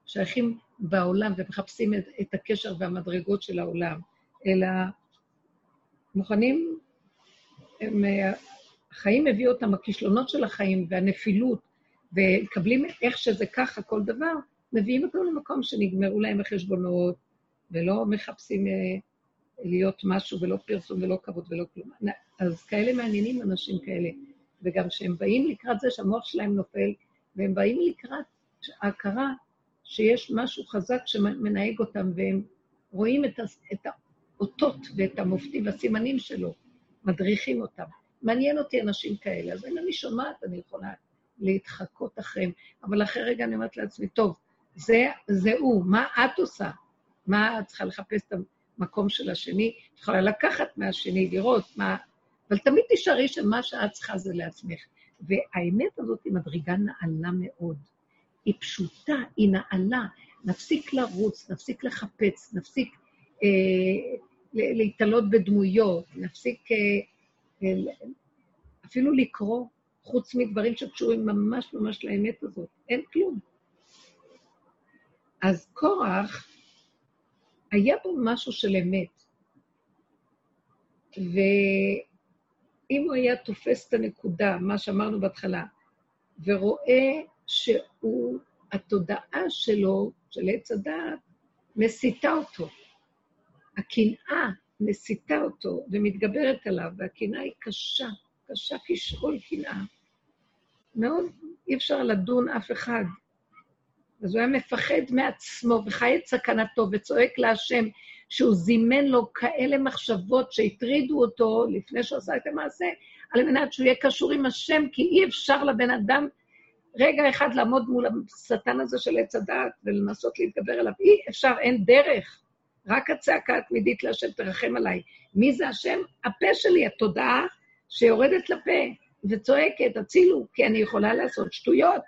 שייכים בעולם ומחפשים את, את הקשר והמדרגות של העולם, אלא מוכנים, הם, אה, החיים הביאו אותם, הכישלונות של החיים והנפילות, ומקבלים איך שזה ככה כל דבר, מביאים אותם למקום שנגמרו להם החשבונות, ולא מחפשים אה, להיות משהו, ולא פרסום, ולא כבוד, ולא כלום. אז כאלה מעניינים אנשים כאלה. וגם כשהם באים לקראת זה שהמוח שלהם נופל, והם באים לקראת ההכרה שיש משהו חזק שמנהיג אותם, והם רואים את, את האותות ואת המופתים והסימנים שלו, מדריכים אותם. מעניין אותי אנשים כאלה. אז אם אני שומעת, אני יכולה להתחקות אחריהם, אבל אחרי רגע אני אומרת לעצמי, טוב, זה, זה הוא, מה את עושה? מה את צריכה לחפש את המקום של השני? את יכולה לקחת מהשני, לראות מה... אבל תמיד תישארי שמה שאת צריכה זה לעצמך. והאמת הזאת היא מדרגה נעלה מאוד. היא פשוטה, היא נעלה. נפסיק לרוץ, נפסיק לחפש, נפסיק אה, להתעלות בדמויות, נפסיק אה, אה, אפילו לקרוא, חוץ מדברים שקשורים ממש ממש לאמת הזאת. אין כלום. אז קורח, היה בו משהו של אמת. ואם הוא היה תופס את הנקודה, מה שאמרנו בהתחלה, ורואה שהוא, התודעה שלו, של עץ הדעת, מסיתה אותו. הקנאה מסיתה אותו ומתגברת עליו, והקנאה היא קשה, קשה כשאול קנאה. מאוד אי אפשר לדון אף אחד. אז הוא היה מפחד מעצמו וחי את סכנתו וצועק להשם שהוא זימן לו כאלה מחשבות שהטרידו אותו לפני שהוא עשה את המעשה, על מנת שהוא יהיה קשור עם השם, כי אי אפשר לבן אדם רגע אחד לעמוד מול השטן הזה של עץ הדעת ולנסות להתגבר עליו. אי אפשר, אין דרך. רק הצעקה התמידית להשם תרחם עליי. מי זה השם? הפה שלי, התודעה שיורדת לפה וצועקת, הצילו, כי אני יכולה לעשות שטויות.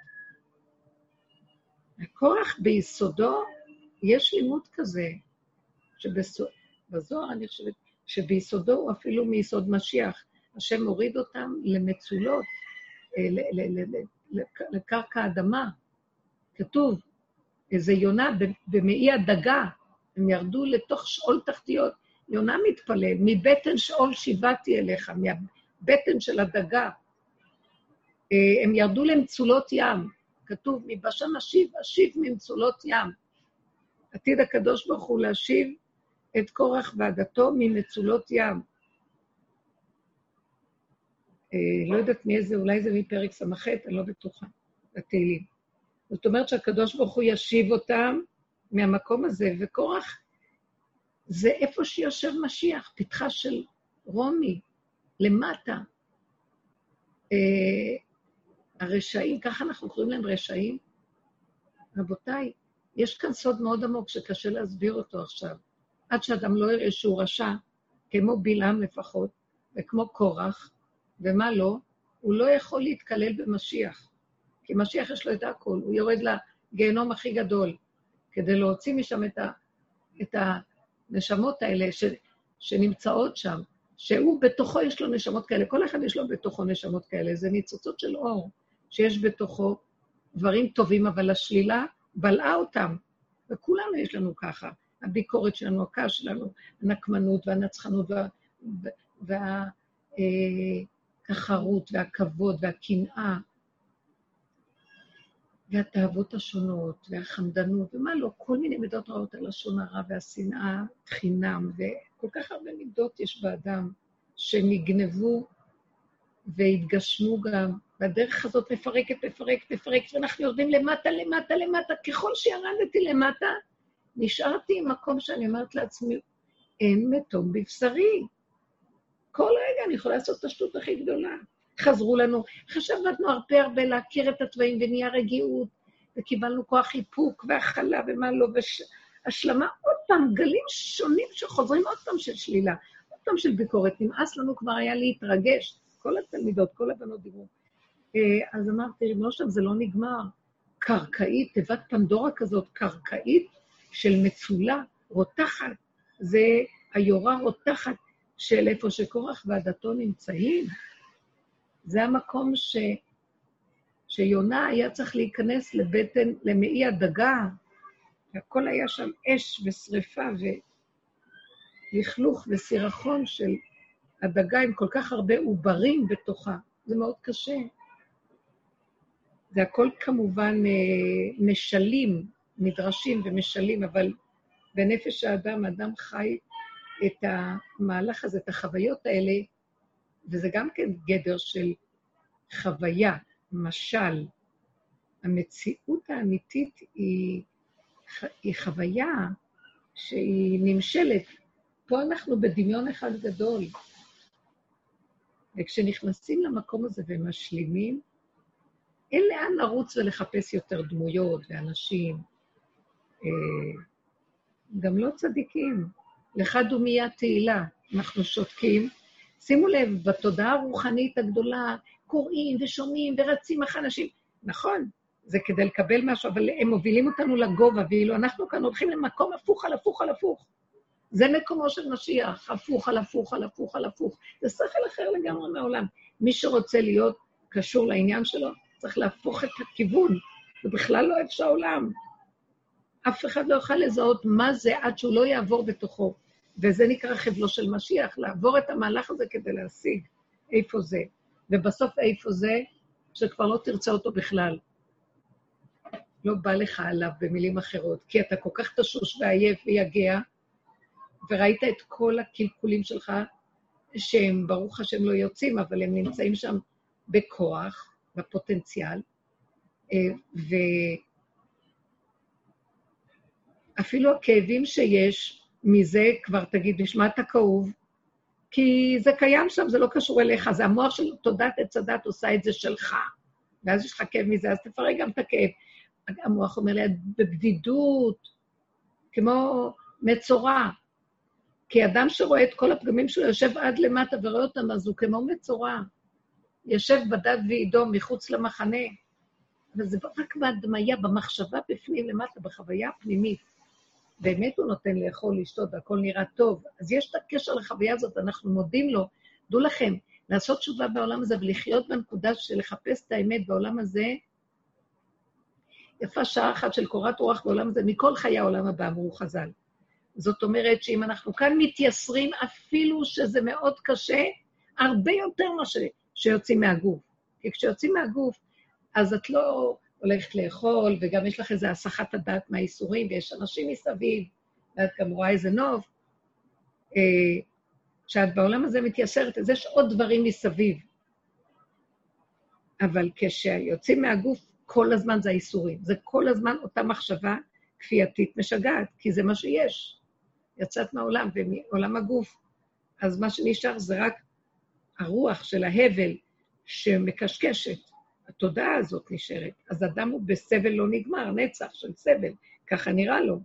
הכוח ביסודו, יש לימוד כזה, שבזוהר אני חושבת שביסודו הוא אפילו מיסוד משיח. השם מוריד אותם למצולות, אה, לקרקע אדמה. כתוב, איזה יונה במעי הדגה, הם ירדו לתוך שאול תחתיות. יונה מתפלל, מבטן שאול שיבעתי אליך, מהבטן של הדגה. אה, הם ירדו למצולות ים. כתוב, מבשם אשיב, אשיב ממצולות ים. עתיד הקדוש ברוך הוא להשיב את קורח ועדתו ממצולות ים. אה, לא יודעת מאיזה, אולי זה מפרק ס"ח, אני לא בטוחה, בתהילים. זאת אומרת שהקדוש ברוך הוא ישיב אותם מהמקום הזה, וקורח זה איפה שיושב משיח, פתחה של רומי, למטה. אה, הרשעים, ככה אנחנו קוראים להם רשעים. רבותיי, יש כאן סוד מאוד עמוק שקשה להסביר אותו עכשיו. עד שאדם לא יראה שהוא רשע, כמו בלעם לפחות, וכמו קורח, ומה לא, הוא לא יכול להתקלל במשיח. כי משיח יש לו את הכול, הוא יורד לגיהנום הכי גדול. כדי להוציא משם את, ה, את הנשמות האלה ש, שנמצאות שם, שהוא בתוכו יש לו נשמות כאלה, כל אחד יש לו בתוכו נשמות כאלה, זה ניצוצות של אור שיש בתוכו דברים טובים, אבל השלילה בלעה אותם, וכולנו יש לנו ככה. הביקורת שלנו, הכעס שלנו, הנקמנות והנצחנות והתחרות וה, אה, והכבוד והקנאה והתאוות השונות, והחמדנות, ומה לא, כל מיני מידות רעות, הלשון הרע והשנאה חינם, וכל כך הרבה מידות יש באדם שנגנבו והתגשמו גם והדרך הזאת מפרקת, מפרקת, מפרקת, ואנחנו יורדים למטה, למטה, למטה. ככל שירדתי למטה, נשארתי עם מקום שאני אומרת לעצמי, אין מתום בבשרי. כל רגע אני יכולה לעשות את השטות הכי גדולה. חזרו לנו, חשבנו הרבה הרבה להכיר את התוואים ונהיה רגיעות, וקיבלנו כוח איפוק והכלה ומה לא, והשלמה, עוד פעם, גלים שונים שחוזרים עוד פעם של שלילה, עוד פעם של ביקורת. נמאס לנו כבר היה להתרגש. כל התלמידות, כל הבנות דיברו. אה, אז אמרתי, ריבונו שלם, זה לא נגמר. קרקעית, תיבת פנדורה כזאת, קרקעית של מצולה, רותחת. זה היורה רותחת של איפה שקורח ועדתו נמצאים. זה המקום ש... שיונה היה צריך להיכנס לבטן, למעי הדגה, והכל היה שם אש ושריפה ולכלוך וסירחון של הדגה עם כל כך הרבה עוברים בתוכה. זה מאוד קשה. זה הכל כמובן אה, משלים, נדרשים ומשלים, אבל בנפש האדם, האדם חי את המהלך הזה, את החוויות האלה, וזה גם כן גדר של חוויה, משל. המציאות האמיתית היא, היא חוויה שהיא נמשלת. פה אנחנו בדמיון אחד גדול. וכשנכנסים למקום הזה ומשלימים, אין לאן לרוץ ולחפש יותר דמויות ואנשים. אה, גם לא צדיקים. לך דומיה תהילה, אנחנו שותקים. שימו לב, בתודעה הרוחנית הגדולה קוראים ושומעים ורצים אחרי אנשים. נכון, זה כדי לקבל משהו, אבל הם מובילים אותנו לגובה, ואילו אנחנו כאן הולכים למקום הפוך על הפוך על הפוך. זה מקומו של משיח, הפוך על הפוך על הפוך על הפוך. זה שכל אחר לגמרי מהעולם. מי שרוצה להיות קשור לעניין שלו, צריך להפוך את הכיוון. זה בכלל לא אוהב שהעולם. אף אחד לא יוכל לזהות מה זה עד שהוא לא יעבור בתוכו. וזה נקרא חבלו של משיח, לעבור את המהלך הזה כדי להשיג איפה זה. ובסוף איפה זה, שכבר לא תרצה אותו בכלל. לא בא לך עליו במילים אחרות, כי אתה כל כך תשוש ועייף ויגע, וראית את כל הקלקולים שלך, שהם, ברוך השם, לא יוצאים, אבל הם נמצאים שם בכוח, בפוטנציאל, אה, ואפילו הכאבים שיש, מזה כבר תגיד, נשמע אתה כאוב, כי זה קיים שם, זה לא קשור אליך, זה המוח של תודעת עץ הדת עושה את זה שלך, ואז יש לך כאב מזה, אז תפרק גם את הכאב. המוח אומר לי, בבדידות, כמו מצורע. כי אדם שרואה את כל הפגמים שלו יושב עד למטה ורואה אותם, אז הוא כמו מצורע. יושב בדד ועידו מחוץ למחנה. אבל זה רק בהדמיה, במחשבה בפנים למטה, בחוויה הפנימית. באמת הוא נותן לאכול, לשתות, והכל נראה טוב. אז יש את הקשר לחוויה הזאת, אנחנו מודים לו. דעו לכם, לעשות תשובה בעולם הזה ולחיות בנקודה של לחפש את האמת בעולם הזה, יפה שעה אחת של קורת רוח בעולם הזה, מכל חיי העולם הבא, אמרו חז"ל. זאת אומרת שאם אנחנו כאן מתייסרים, אפילו שזה מאוד קשה, הרבה יותר מה שיוצאים מהגוף. כי כשיוצאים מהגוף, אז את לא הולכת לאכול, וגם יש לך איזו הסחת הדעת מהאיסורים, ויש אנשים מסביב, ואת גם רואה איזה נוב. אה, כשאת בעולם הזה מתייסרת, אז יש עוד דברים מסביב. אבל כשיוצאים מהגוף, כל הזמן זה האיסורים. זה כל הזמן אותה מחשבה כפייתית משגעת, כי זה מה שיש. יצאת מהעולם, ומעולם הגוף, אז מה שנשאר זה רק הרוח של ההבל שמקשקשת. התודעה הזאת נשארת. אז אדם הוא בסבל לא נגמר, נצח של סבל, ככה נראה לו.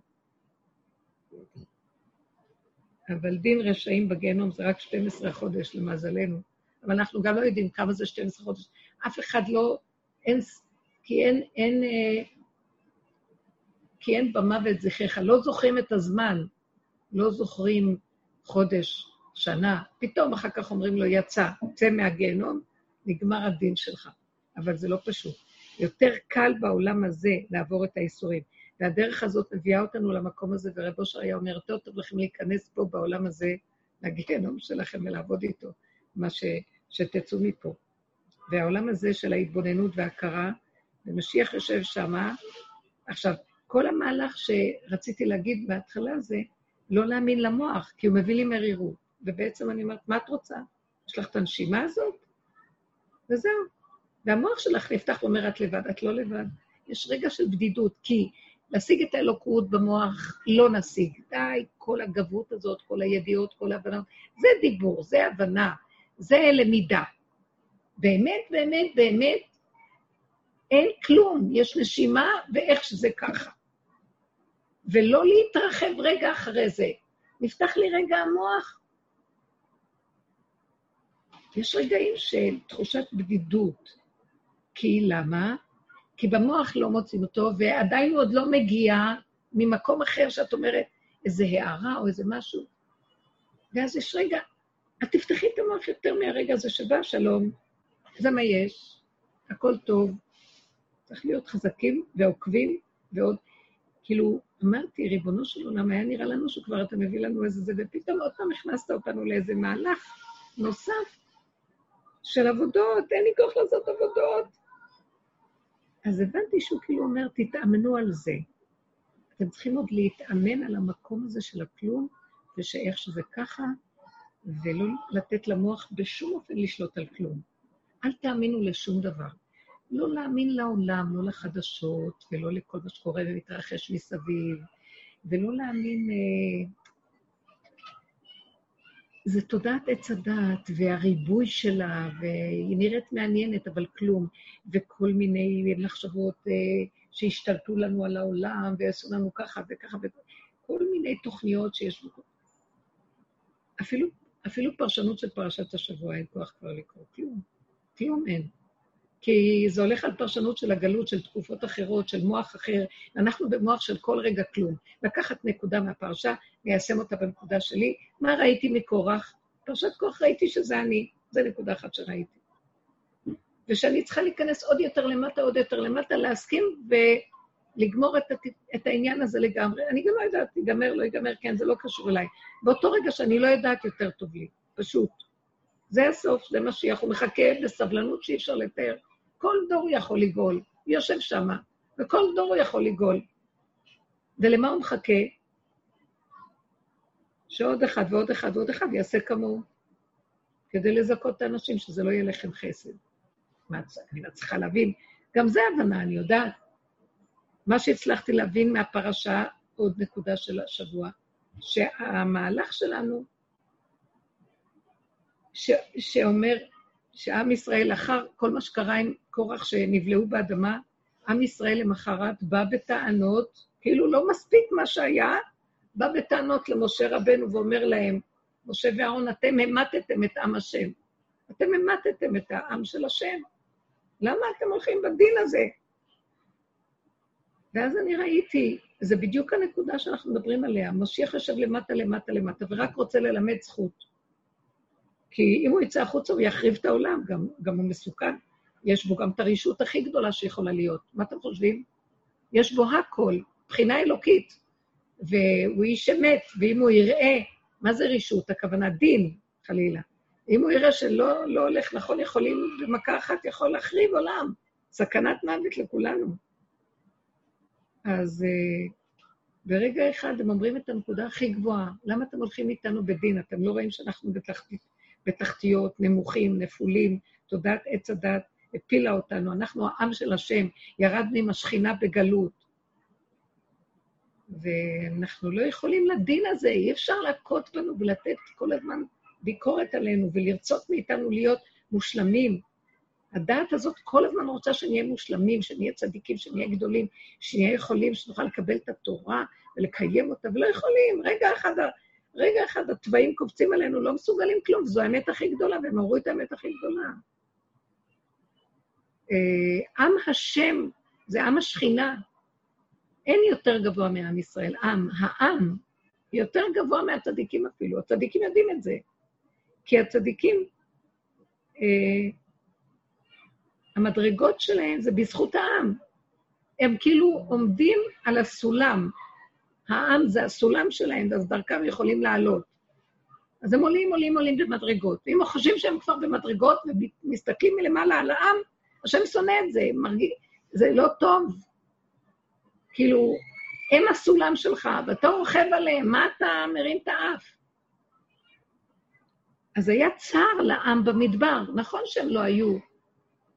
אבל דין רשעים בגיהנום זה רק 12 חודש למזלנו. אבל אנחנו גם לא יודעים כמה זה 12 חודש. אף אחד לא, אין, כי אין, אין, אה, כי אין במוות זכריך. לא זוכרים את הזמן. לא זוכרים חודש, שנה, פתאום אחר כך אומרים לו, יצא, צא מהגיהנום, נגמר הדין שלך. אבל זה לא פשוט. יותר קל בעולם הזה לעבור את האיסורים. והדרך הזאת מביאה אותנו למקום הזה, ורב אושר היה אומר, יותר טוב לכם להיכנס פה בעולם הזה, לגיהנום שלכם ולעבוד איתו, מה ש, שתצאו מפה. והעולם הזה של ההתבוננות וההכרה, ומשיח יושב שמה. עכשיו, כל המהלך שרציתי להגיד בהתחלה זה, לא להאמין למוח, כי הוא מביא לי מרירות. ובעצם אני אומרת, מה את רוצה? יש לך את הנשימה הזאת? וזהו. והמוח שלך נפתח ואומר, את לבד, את לא לבד. יש רגע של בדידות, כי להשיג את האלוקות במוח לא נשיג. די, כל הגבות הזאת, כל הידיעות, כל ההבנות, זה דיבור, זה הבנה, זה למידה. באמת, באמת, באמת, אין כלום, יש נשימה ואיך שזה ככה. ולא להתרחב רגע אחרי זה. נפתח לי רגע המוח. יש רגעים של תחושת בדידות. כי למה? כי במוח לא מוצאים אותו, ועדיין הוא עוד לא מגיע ממקום אחר שאת אומרת, איזה הערה או איזה משהו. ואז יש רגע, את תפתחי את המוח יותר מהרגע הזה שבא, שלום, זה מה יש, הכל טוב. צריך להיות חזקים ועוקבים ועוד. כאילו, אמרתי, ריבונו של עולם, היה נראה לנו שכבר אתה מביא לנו איזה זה, ופתאום עוד פעם הכנסת אותנו לאיזה מהלך נוסף של עבודות, אין לי כוח לעשות עבודות. אז הבנתי שהוא כאילו אומר, תתאמנו על זה. אתם צריכים עוד להתאמן על המקום הזה של הכלום, ושאיך שזה ככה, ולא לתת למוח בשום אופן לשלוט על כלום. אל תאמינו לשום דבר. לא להאמין לעולם, לא לחדשות, ולא לכל מה שקורה ומתרחש מסביב, ולא להאמין... אה, זה תודעת עץ הדעת והריבוי שלה, והיא נראית מעניינת, אבל כלום, וכל מיני מחשבות אה, שהשתלטו לנו על העולם, ועשו לנו ככה וככה, וכל מיני תוכניות שיש... אפילו, אפילו פרשנות של פרשת השבוע אין כוח כבר לקרוא, כלום. כלום אין. כי זה הולך על פרשנות של הגלות, של תקופות אחרות, של מוח אחר. אנחנו במוח של כל רגע כלום. לקחת נקודה מהפרשה, ליישם אותה בנקודה שלי. מה ראיתי מקורח? פרשת כוח ראיתי שזה אני. זה נקודה אחת שראיתי. ושאני צריכה להיכנס עוד יותר למטה, עוד יותר למטה, להסכים ולגמור את, את העניין הזה לגמרי. אני גם לא יודעת, ייגמר, לא ייגמר, כן, זה לא קשור אליי. באותו רגע שאני לא יודעת, יותר טוב לי, פשוט. זה הסוף, זה משיח, הוא מחכה בסבלנות שאי אפשר לתאר. כל דור יכול לגאול, הוא יושב שם, וכל דור הוא יכול לגאול. ולמה הוא מחכה? שעוד אחד ועוד אחד ועוד אחד יעשה כמוהו, כדי לזכות את האנשים שזה לא יהיה לחם חסד. מה, אני לא צריכה להבין, גם זה הבנה, אני יודעת. מה שהצלחתי להבין מהפרשה, עוד נקודה של השבוע, שהמהלך שלנו, ש, שאומר, שעם ישראל, אחר כל מה שקרה עם קורח שנבלעו באדמה, עם ישראל למחרת בא בטענות, כאילו לא מספיק מה שהיה, בא בטענות למשה רבנו ואומר להם, משה ואהרון, אתם המטתם את עם השם. אתם המטתם את העם של השם. למה אתם הולכים בדין הזה? ואז אני ראיתי, זה בדיוק הנקודה שאנחנו מדברים עליה, משיח יושב למטה, למטה, למטה, ורק רוצה ללמד זכות. כי אם הוא יצא החוצה, הוא יחריב את העולם, גם, גם הוא מסוכן. יש בו גם את הרשות הכי גדולה שיכולה להיות. מה אתם חושבים? יש בו הכל, מבחינה אלוקית. והוא איש אמת, ואם הוא יראה, מה זה רישות? הכוונה דין, חלילה. אם הוא יראה שלא לא הולך נכון, יכולים במכה אחת, יכול להחריב עולם. סכנת מוות לכולנו. אז uh, ברגע אחד הם אומרים את הנקודה הכי גבוהה, למה אתם הולכים איתנו בדין? אתם לא רואים שאנחנו בתחתית, בתחתיות, נמוכים, נפולים, תודעת עץ הדת הפילה אותנו, אנחנו העם של השם, ירדנו עם השכינה בגלות. ואנחנו לא יכולים לדין הזה, אי אפשר להכות בנו ולתת כל הזמן ביקורת עלינו ולרצות מאיתנו להיות מושלמים. הדעת הזאת כל הזמן רוצה שנהיה מושלמים, שנהיה צדיקים, שנהיה גדולים, שנהיה יכולים, שנוכל לקבל את התורה ולקיים אותה, ולא יכולים. רגע אחד רגע אחד התוואים קופצים עלינו, לא מסוגלים כלום, זו האמת הכי גדולה, והם אמרו את האמת הכי גדולה. אה, עם השם זה עם השכינה. אין יותר גבוה מעם ישראל. עם, העם, יותר גבוה מהצדיקים אפילו. הצדיקים יודעים את זה. כי הצדיקים, אה, המדרגות שלהם זה בזכות העם. הם כאילו עומדים על הסולם, העם זה הסולם שלהם, ואז דרכם יכולים לעלות. אז הם עולים, עולים, עולים במדרגות. ואם הם חושבים שהם כבר במדרגות ומסתכלים מלמעלה על העם, השם שונא את זה, מרגיש, זה לא טוב. כאילו, הם הסולם שלך, ואתה רוכב עליהם, מה אתה מרים את האף? אז היה צער לעם במדבר. נכון שהם לא היו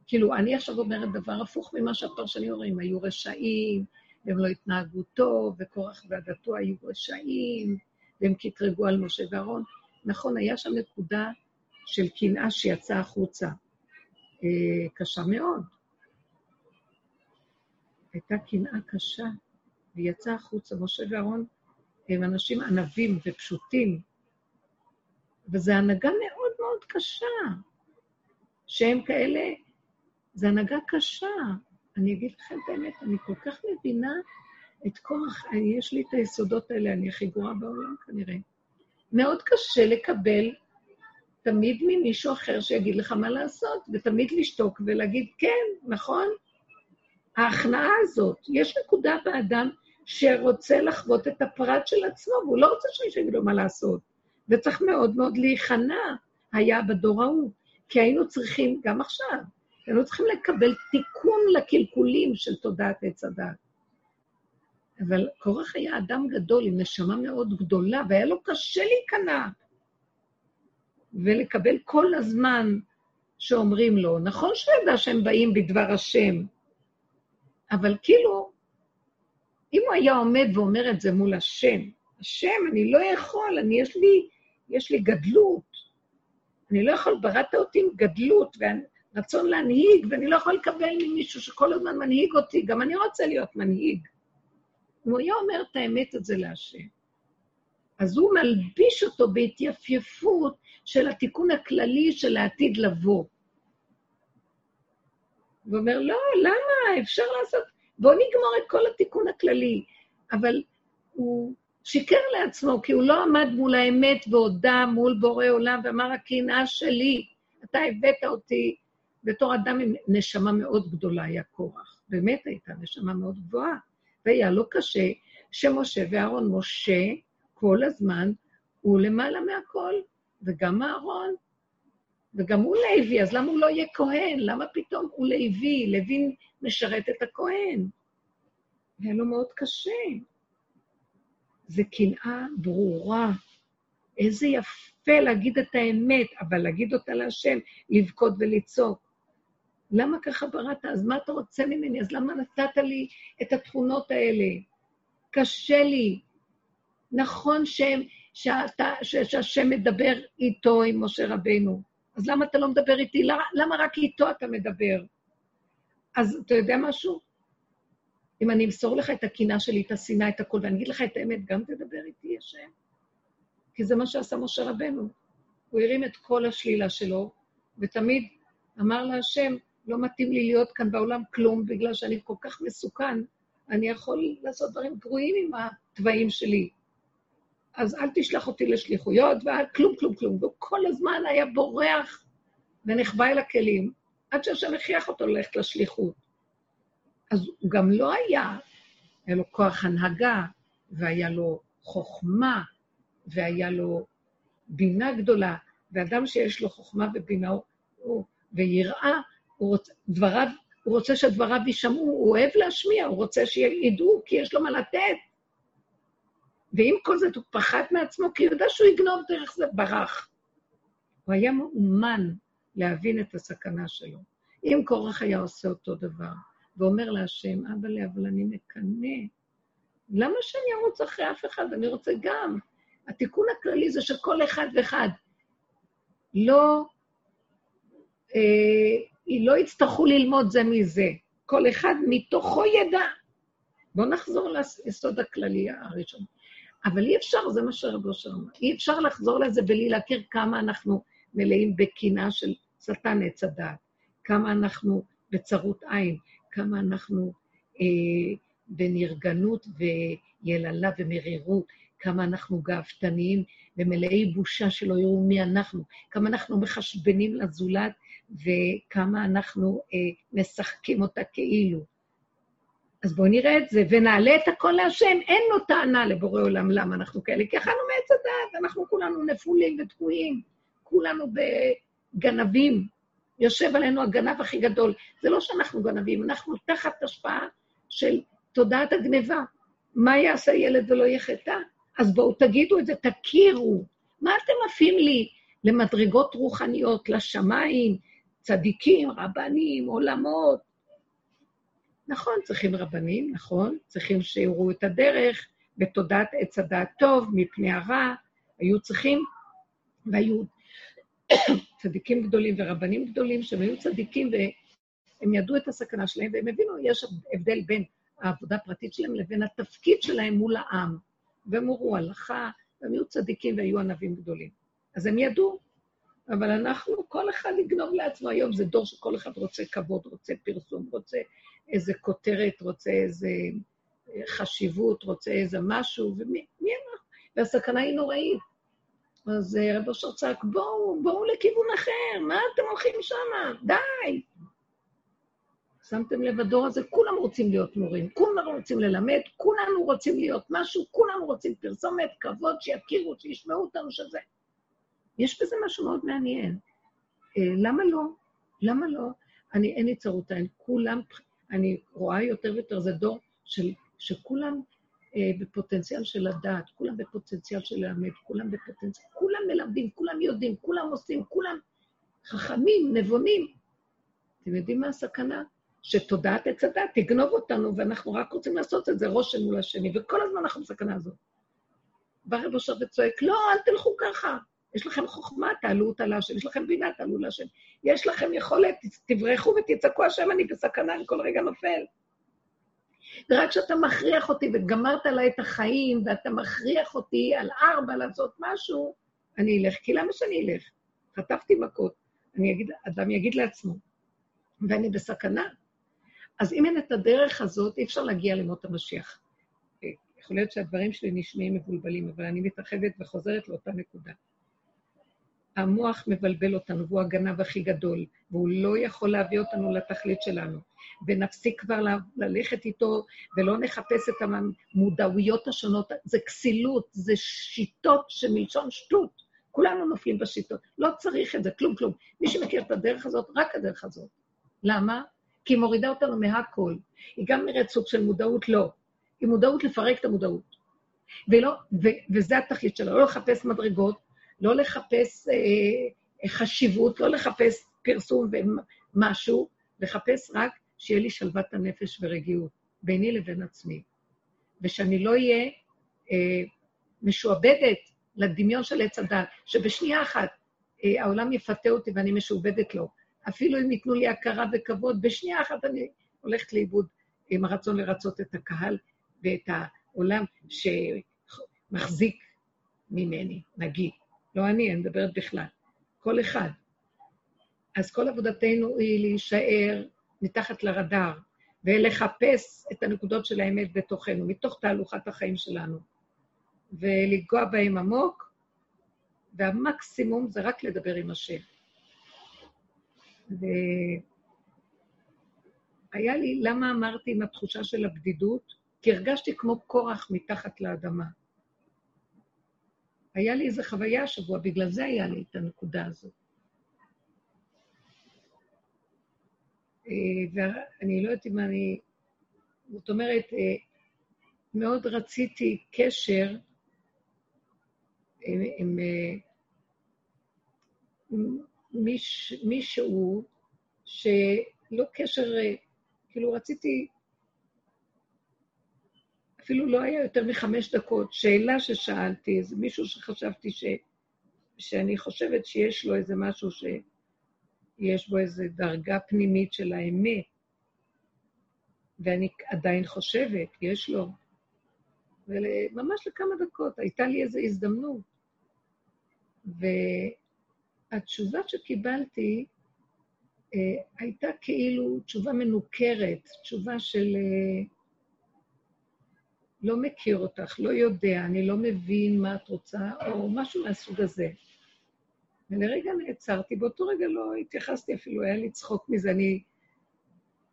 כאילו, אני עכשיו אומרת דבר הפוך ממה שהפרשנים אומרים, היו רשעים, והם לא התנהגו טוב, וקורח ועדתו היו רשעים, והם קטרגו על משה ואהרון. נכון, היה שם נקודה של קנאה שיצאה החוצה. אה, קשה מאוד. הייתה קנאה קשה, והיא יצאה החוצה. משה ואהרון הם אנשים ענבים ופשוטים, וזו הנהגה מאוד מאוד קשה, שהם כאלה, זו הנהגה קשה. אני אגיד לכם את האמת, אני כל כך מבינה את כוח, יש לי את היסודות האלה, אני הכי גרועה בעולם כנראה. מאוד קשה לקבל תמיד ממישהו אחר שיגיד לך מה לעשות, ותמיד לשתוק ולהגיד, כן, נכון? ההכנעה הזאת, יש נקודה באדם שרוצה לחוות את הפרט של עצמו, והוא לא רוצה שמישהו יגיד לו מה לעשות. וצריך מאוד מאוד להיכנע, היה בדור ההוא. כי היינו צריכים, גם עכשיו, היינו צריכים לקבל תיקון לקלקולים של תודעת עץ הדת. אבל קורח היה אדם גדול עם נשמה מאוד גדולה, והיה לו קשה להיכנע ולקבל כל הזמן שאומרים לו. נכון שהוא ידע שהם באים בדבר השם, אבל כאילו, אם הוא היה עומד ואומר את זה מול השם, השם, אני לא יכול, אני, יש לי, יש לי גדלות. אני לא יכול, בראת אותי עם גדלות ורצון להנהיג, ואני לא יכול לקבל ממישהו שכל הזמן מנהיג אותי, גם אני רוצה להיות מנהיג. הוא היה אומר את האמת הזה להשם. אז הוא מלביש אותו בהתייפייפות של התיקון הכללי של העתיד לבוא. ואומר, לא, למה? אפשר לעשות... בואו נגמור את כל התיקון הכללי. אבל הוא שיקר לעצמו, כי הוא לא עמד מול האמת והודה מול בורא עולם ואמר, הקנאה שלי, אתה הבאת אותי בתור אדם עם נשמה מאוד גדולה, היה קורח. באמת הייתה נשמה מאוד גבוהה. והיה לו קשה שמשה ואהרון, משה כל הזמן הוא למעלה מהכל, וגם אהרון, וגם הוא לוי, אז למה הוא לא יהיה כהן? למה פתאום הוא לוי? לוי משרת את הכהן. היה לו מאוד קשה. זה קנאה ברורה. איזה יפה להגיד את האמת, אבל להגיד אותה להשם, לבכות ולצעוק. למה ככה בראת? אז מה אתה רוצה ממני? אז למה נתת לי את התכונות האלה? קשה לי. נכון שם, שאתה, שהשם מדבר איתו, עם משה רבנו. אז למה אתה לא מדבר איתי? למה, למה רק איתו אתה מדבר? אז אתה יודע משהו? אם אני אמסור לך את הקינה שלי, את השנאה, את הכול, ואני אגיד לך את האמת, גם תדבר איתי, השם. כי זה מה שעשה משה רבנו. הוא הרים את כל השלילה שלו, ותמיד אמר להשם, לא מתאים לי להיות כאן בעולם כלום, בגלל שאני כל כך מסוכן, אני יכול לעשות דברים גרועים עם התוואים שלי. אז אל תשלח אותי לשליחויות, וכלום, כלום, כלום. והוא כל הזמן היה בורח ונחבא אל הכלים, עד שהשם הכריח אותו ללכת לשליחות. אז הוא גם לא היה, היה לו כוח הנהגה, והיה לו חוכמה, והיה לו בינה גדולה, ואדם שיש לו חוכמה ובינה ויראה, הוא רוצה, דבריו, הוא רוצה שדבריו יישמעו, הוא אוהב להשמיע, הוא רוצה שידעו, כי יש לו מה לתת. ועם כל זאת הוא פחד מעצמו, כי הוא יודע שהוא יגנוב דרך זה, ברח. הוא היה מאומן להבין את הסכנה שלו. אם קורח היה עושה אותו דבר, ואומר להשם, אבא לי, אבל אני מקנא, למה שאני ארוץ אחרי אף אחד? אני רוצה גם. התיקון הכללי זה שכל אחד ואחד לא, אה, לא יצטרכו ללמוד זה מזה. כל אחד מתוכו ידע. בואו נחזור ליסוד הכללי הראשון. אבל אי אפשר, זה מה שרב אושר אמר, אי אפשר לחזור לזה בלי להכיר כמה אנחנו מלאים בקינה של שטן עץ הדעת, כמה אנחנו בצרות עין, כמה אנחנו אה, בנרגנות ויללה ומרירות, כמה אנחנו גאוותניים ומלאי בושה שלא יראו מי אנחנו, כמה אנחנו מחשבנים לזולת וכמה אנחנו אה, משחקים אותה כאילו. אז בואו נראה את זה, ונעלה את הכל להשם. אין לו טענה לבורא עולם למה אנחנו כאלה, כי אכלנו מעץ הדעת, אנחנו כולנו נפולים ותקועים, כולנו בגנבים. יושב עלינו הגנב הכי גדול. זה לא שאנחנו גנבים, אנחנו תחת השפעה של תודעת הגניבה. מה יעשה ילד ולא יחטא? אז בואו תגידו את זה, תכירו. מה אתם עפים לי למדרגות רוחניות, לשמיים? צדיקים, רבנים, עולמות. נכון, צריכים רבנים, נכון, צריכים שיראו את הדרך בתודעת עץ הדעת טוב, מפני הרע, היו צריכים, והיו [COUGHS] צדיקים גדולים ורבנים גדולים שהם היו צדיקים והם ידעו את הסכנה שלהם והם הבינו, יש הבדל בין העבודה הפרטית שלהם לבין התפקיד שלהם מול העם. והם הורו הלכה, והם היו צדיקים והיו ענבים גדולים. אז הם ידעו, אבל אנחנו, כל אחד יגנוב לעצמו היום, זה דור שכל אחד רוצה כבוד, רוצה פרסום, רוצה איזה כותרת, רוצה איזה חשיבות, רוצה איזה משהו, ומי אנחנו? והסכנה היא נוראית. אז אה, רב אושר צעק, בואו, בואו לכיוון אחר, מה אתם הולכים שמה? די. שמתם לב, הדור הזה, כולם רוצים להיות מורים, כולם רוצים ללמד, כולנו רוצים להיות משהו, כולנו רוצים פרסומת, כבוד, שיכירו, שישמעו אותנו שזה. יש בזה משהו מאוד מעניין. אה, למה לא? למה לא? אני, אין לי צרות עין, כולם, אני רואה יותר ויותר, זה דור של, שכולם אה, בפוטנציאל של לדעת, כולם בפוטנציאל של ללמד, כולם בפוטנציאל, כולם מלמדים, כולם יודעים, כולם עושים, כולם חכמים, נבונים. אתם יודעים מה הסכנה? שתודעת עץ הדת תגנוב אותנו, ואנחנו רק רוצים לעשות את זה ראש מול השני, וכל הזמן אנחנו בסכנה הזאת. בא רב אושר וצועק, לא, אל תלכו ככה. יש לכם חוכמה, תעלו אותה להשם, יש לכם בינה, תעלו להשם. יש לכם יכולת, תברחו ותצעקו השם, אני בסכנה, אני כל רגע נופל. ורק כשאתה מכריח אותי וגמרת עליי את החיים, ואתה מכריח אותי על ארבע לעשות משהו, אני אלך. כי למה שאני אלך? חטפתי מכות. אני אגיד, אדם יגיד לעצמו, ואני בסכנה. אז אם אין את הדרך הזאת, אי אפשר להגיע למות המשיח. יכול להיות שהדברים שלי נשמעים מבולבלים, אבל אני מתרחבת וחוזרת לאותה נקודה. המוח מבלבל אותנו, והוא הגנב הכי גדול, והוא לא יכול להביא אותנו לתכלית שלנו. ונפסיק כבר ללכת איתו, ולא נחפש את המודעויות השונות. זה כסילות, זה שיטות שמלשון שטות. כולנו נופלים בשיטות. לא צריך את זה, כלום, כלום. מי שמכיר את הדרך הזאת, רק הדרך הזאת. למה? כי היא מורידה אותנו מהכל. היא גם נראית סוג של מודעות, לא. היא מודעות לפרק את המודעות. ולא, ו, וזה התכלית שלה, לא לחפש מדרגות, לא לחפש אה, חשיבות, לא לחפש פרסום ומשהו, לחפש רק שיהיה לי שלוות הנפש ורגיעות ביני לבין עצמי. ושאני לא אהיה אה, משועבדת לדמיון של עץ הדת, שבשנייה אחת אה, העולם יפתה אותי ואני משועבדת לו. אפילו אם ייתנו לי הכרה וכבוד, בשנייה אחת אני הולכת לאיבוד עם הרצון לרצות את הקהל ואת העולם שמחזיק ממני, נגיד. לא אני, אני מדברת בכלל. כל אחד. אז כל עבודתנו היא להישאר מתחת לרדאר ולחפש את הנקודות של האמת בתוכנו, מתוך תהלוכת החיים שלנו, ולגוע בהם עמוק, והמקסימום זה רק לדבר עם השם. והיה לי, למה אמרתי עם התחושה של הבדידות? כי הרגשתי כמו קורח מתחת לאדמה. היה לי איזו חוויה השבוע, בגלל זה היה לי את הנקודה הזאת. אה, ואני לא יודעת אם אני... זאת אומרת, אה, מאוד רציתי קשר עם, עם, עם מיש, מישהו שלא קשר, כאילו רציתי אפילו לא היה יותר מחמש דקות, שאלה ששאלתי, איזה מישהו שחשבתי ש, שאני חושבת שיש לו איזה משהו שיש בו איזו דרגה פנימית של האמת, ואני עדיין חושבת, יש לו. וממש לכמה דקות הייתה לי איזו הזדמנות. והתשובה שקיבלתי אה, הייתה כאילו תשובה מנוכרת, תשובה של... אה, לא מכיר אותך, לא יודע, אני לא מבין מה את רוצה, או משהו מהסוג הזה. ולרגע נעצרתי, באותו רגע לא התייחסתי אפילו, היה לי צחוק מזה. אני,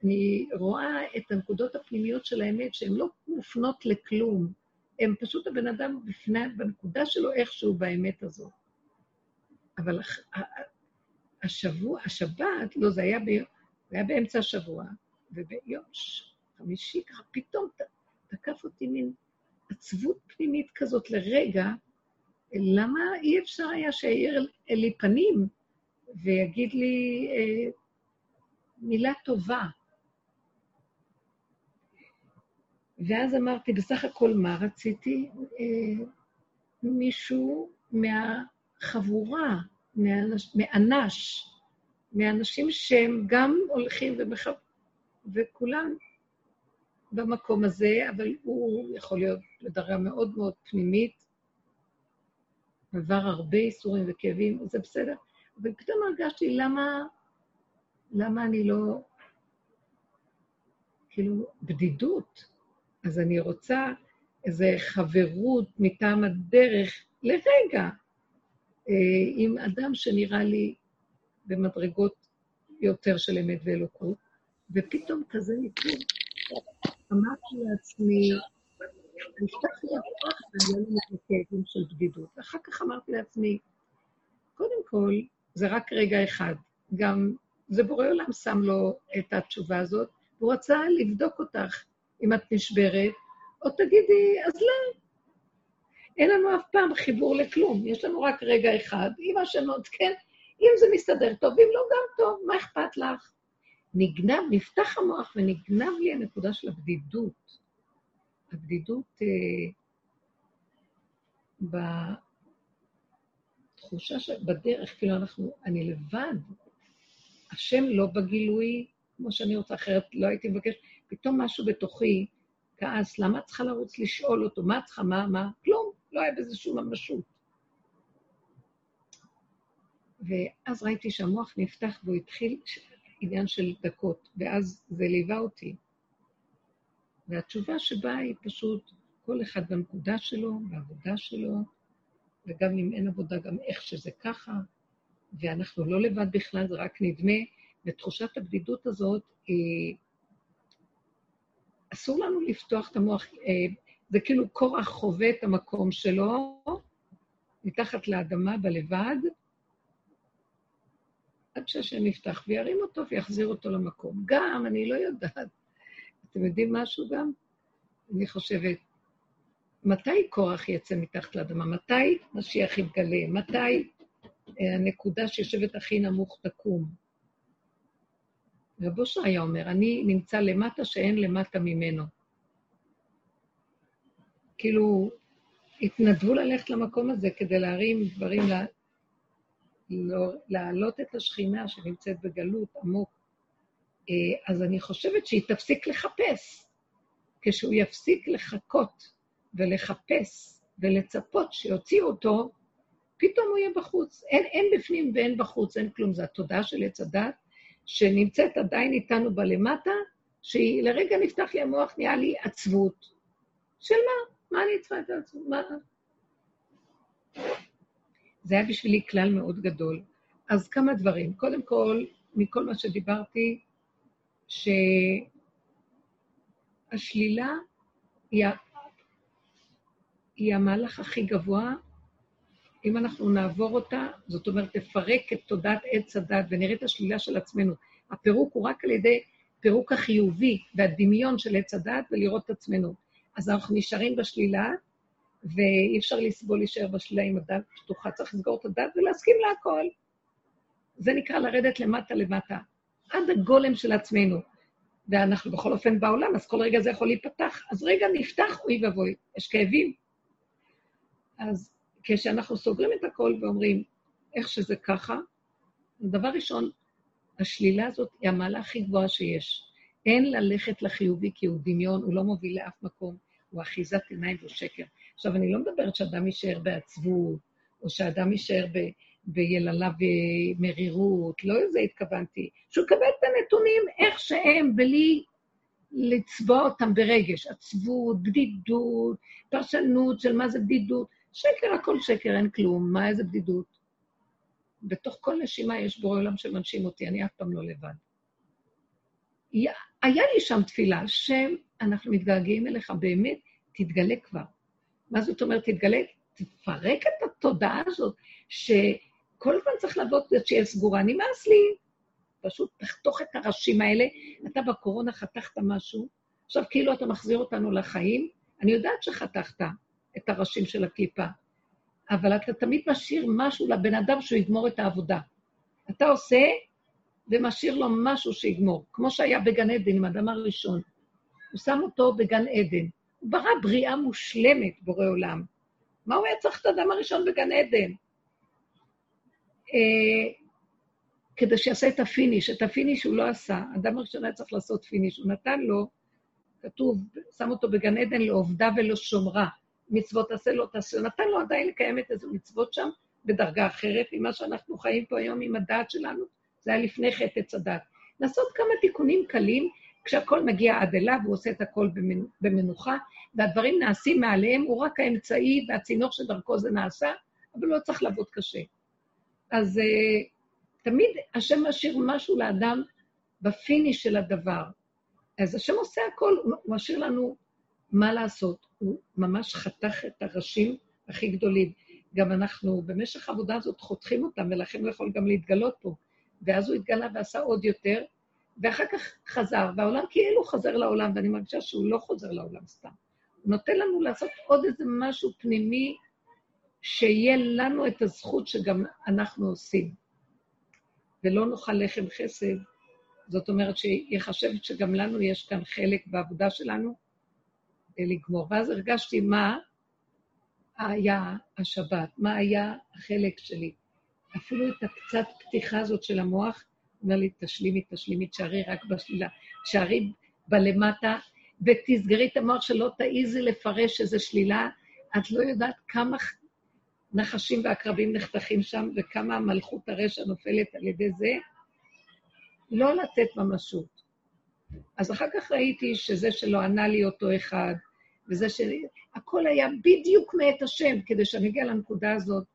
אני רואה את הנקודות הפנימיות של האמת, שהן לא מופנות לכלום, הן פשוט הבן אדם בפני, בנקודה שלו איכשהו באמת הזאת. אבל השבוע, השבת, לא, זה היה, ב, זה היה באמצע השבוע, וביום חמישי ככה פתאום תקף אותי מין עצבות פנימית כזאת לרגע, למה אי אפשר היה שיאיר לי פנים ויגיד לי, אה, מילה טובה. ואז אמרתי, בסך הכל מה רציתי? אה, מישהו מהחבורה, מאנש, מאנש, מאנשים שהם גם הולכים ומח... וכולם במקום הזה, אבל הוא יכול להיות בדרגה מאוד מאוד פנימית, עבר הרבה איסורים וכאבים, זה בסדר. אבל פתאום הרגשתי, למה, למה אני לא... כאילו, בדידות. אז אני רוצה איזו חברות מטעם הדרך לרגע אה, עם אדם שנראה לי במדרגות יותר של אמת ואלוקות, ופתאום כזה ניתור. אמרתי לעצמי, נפתח לי הפרח והיו לי כאבים של בדידות. ואחר כך אמרתי לעצמי, קודם כל, זה רק רגע אחד. גם זה בורא עולם שם לו את התשובה הזאת, והוא רצה לבדוק אותך אם את נשברת, או תגידי, אז לא. אין לנו אף פעם חיבור לכלום, יש לנו רק רגע אחד. אם השם עוד כן, אם זה מסתדר טוב, אם לא, גם טוב, מה אכפת לך? נגנב, נפתח המוח ונגנב לי הנקודה של הבדידות. הבדידות אה, בתחושה שבדרך, כאילו אנחנו, אני לבד, השם לא בגילוי כמו שאני רוצה, אחרת לא הייתי מבקשת. פתאום משהו בתוכי כעס, למה את צריכה לרוץ לשאול אותו? מה את צריכה, מה, מה? כלום, לא היה בזה שום ממשות. ואז ראיתי שהמוח נפתח והוא התחיל עניין של דקות, ואז זה ליווה אותי. והתשובה שבאה היא פשוט, כל אחד בנקודה שלו, בעבודה שלו, וגם אם אין עבודה, גם איך שזה ככה, ואנחנו לא לבד בכלל, זה רק נדמה, ותחושת הבדידות הזאת, היא... אסור לנו לפתוח את המוח, אה, זה כאילו קורח חווה את המקום שלו, מתחת לאדמה בלבד, עד שהשם יפתח וירים אותו ויחזיר אותו למקום. גם, אני לא יודעת, אתם יודעים משהו גם? אני חושבת, מתי קורח יצא מתחת לאדמה? מתי משיח יתגלה? מתי אה, הנקודה שיושבת הכי נמוך תקום? רב אושר היה אומר, אני נמצא למטה שאין למטה ממנו. כאילו, התנדבו ללכת למקום הזה כדי להרים דברים, להעלות את השכינה שנמצאת בגלות עמוק. אה, אז אני חושבת שהיא תפסיק לחפש. כשהוא יפסיק לחכות ולחפש ולצפות שיוציאו אותו, פתאום הוא יהיה בחוץ. אין, אין בפנים ואין בחוץ, אין כלום. זו התודעה של עץ הדת, שנמצאת עדיין איתנו בלמטה, שהיא לרגע נפתח לי המוח, נהיה לי עצבות. של מה? מה אני צריכה את העצבות? מה? זה היה בשבילי כלל מאוד גדול. אז כמה דברים. קודם כל, מכל מה שדיברתי, שהשלילה היא, היא המהלך הכי גבוה אם אנחנו נעבור אותה, זאת אומרת, תפרק את תודעת עץ הדת ונראה את השלילה של עצמנו. הפירוק הוא רק על ידי פירוק החיובי והדמיון של עץ הדת ולראות את עצמנו. אז אנחנו נשארים בשלילה, ואי אפשר לסבול להישאר בשלילה עם הדת פתוחה, צריך לסגור את הדת ולהסכים להכל. זה נקרא לרדת למטה למטה, עד הגולם של עצמנו. ואנחנו בכל אופן בעולם, אז כל רגע זה יכול להיפתח. אז רגע נפתח, אוי ואבוי, יש כאבים. אז כשאנחנו סוגרים את הכל ואומרים, איך שזה ככה, דבר ראשון, השלילה הזאת היא המעלה הכי גבוהה שיש. אין ללכת לחיובי כי הוא דמיון, הוא לא מוביל לאף מקום, הוא אחיזת עיניים והוא שקר. עכשיו, אני לא מדברת שאדם יישאר בעצבות, או שאדם יישאר ב, ביללה ומרירות, לא לזה התכוונתי. שהוא יקבל את הנתונים איך שהם, בלי לצבוע אותם ברגש. עצבות, בדידות, פרשנות של מה זה בדידות. שקר, הכל שקר, אין כלום, מה איזה בדידות? בתוך כל נשימה יש בורא עולם שמנשים אותי, אני אף פעם לא לבד. היה לי שם תפילה, השם, אנחנו מתגעגעים אליך, באמת, תתגלה כבר. מה זאת אומרת תתגלה? תפרק את התודעה הזאת, שכל הזמן צריך לעבוד כדי שיהיה סגורה. נמאס לי. פשוט תחתוך את הראשים האלה. אתה בקורונה חתכת משהו, עכשיו כאילו אתה מחזיר אותנו לחיים. אני יודעת שחתכת, את הראשים של הקליפה. אבל אתה תמיד משאיר משהו לבן אדם שהוא יגמור את העבודה. אתה עושה, ומשאיר לו משהו שיגמור, כמו שהיה בגן עדן עם האדם הראשון. הוא שם אותו בגן עדן. הוא ברא בריאה מושלמת, בורא עולם. מה הוא היה צריך את האדם הראשון בגן עדן? אה, כדי שיעשה את ה finish. את ה finish הוא לא עשה. האדם הראשון היה צריך לעשות finish. הוא נתן לו, כתוב, שם אותו בגן עדן לעובדה ולשומרה. מצוות תעשה לו, תעשה. הוא נתן לו עדיין לקיים את איזה מצוות שם בדרגה אחרת ממה שאנחנו חיים פה היום עם הדעת שלנו. זה היה לפני חטא הדעת. לעשות כמה תיקונים קלים, כשהכול מגיע עד אליו, הוא עושה את הכל במנוחה, והדברים נעשים מאליהם, הוא רק האמצעי והצינור שדרכו זה נעשה, אבל לא צריך לעבוד קשה. אז uh, תמיד השם משאיר משהו לאדם ב finish של הדבר. אז השם עושה הכל, הוא משאיר לנו מה לעשות. הוא ממש חתך את הראשים הכי גדולים. גם אנחנו במשך העבודה הזאת חותכים אותם, ולכן הוא יכול גם להתגלות פה. ואז הוא התגלה ועשה עוד יותר, ואחר כך חזר, והעולם כאילו חוזר לעולם, ואני מרגישה שהוא לא חוזר לעולם סתם. הוא נותן לנו לעשות עוד איזה משהו פנימי, שיהיה לנו את הזכות שגם אנחנו עושים. ולא נאכל לחם חסד, זאת אומרת שיחשב שגם לנו יש כאן חלק בעבודה שלנו לגמור. ואז הרגשתי מה היה השבת, מה היה החלק שלי. אפילו את הקצת פתיחה הזאת של המוח, אומר לי, תשלימי, תשלימי, תשארי רק בשלילה. תשארי בלמטה, ותסגרי את המוח שלא תעיזי לפרש איזו שלילה. את לא יודעת כמה נחשים ועקרבים נחתכים שם, וכמה מלכות הרשע נופלת על ידי זה. לא לתת ממשות. אז אחר כך ראיתי שזה שלא ענה לי אותו אחד, וזה ש... הכל היה בדיוק מאת השם, כדי שאני אגיע לנקודה הזאת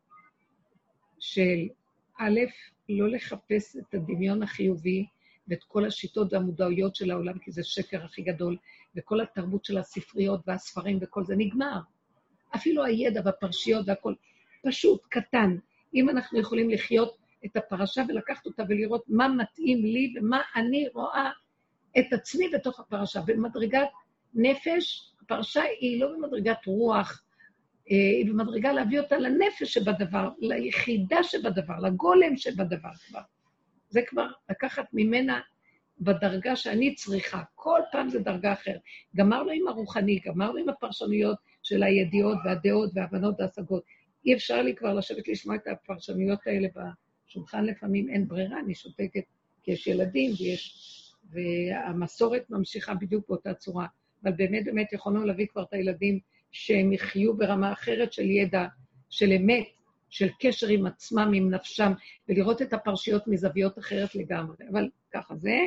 של א', לא לחפש את הדמיון החיובי ואת כל השיטות והמודעויות של העולם, כי זה שקר הכי גדול, וכל התרבות של הספריות והספרים וכל זה נגמר. אפילו הידע והפרשיות והכל פשוט, קטן. אם אנחנו יכולים לחיות את הפרשה ולקחת אותה ולראות מה מתאים לי ומה אני רואה את עצמי בתוך הפרשה. במדרגת נפש, הפרשה היא לא במדרגת רוח, היא במדרגה להביא אותה לנפש שבדבר, ליחידה שבדבר, לגולם שבדבר כבר. זה כבר לקחת ממנה בדרגה שאני צריכה. כל פעם זה דרגה אחרת. גמרנו עם הרוחני, גמרנו עם הפרשנויות של הידיעות והדעות וההבנות וההשגות. אי אפשר לי כבר לשבת לשמוע את הפרשנויות האלה בשולחן לפעמים, אין ברירה, אני שותקת, כי יש ילדים ויש... והמסורת ממשיכה בדיוק באותה צורה. אבל באמת באמת יכולנו להביא כבר את הילדים שהם יחיו ברמה אחרת של ידע, של אמת, של קשר עם עצמם, עם נפשם, ולראות את הפרשיות מזוויות אחרת לגמרי. אבל ככה זה,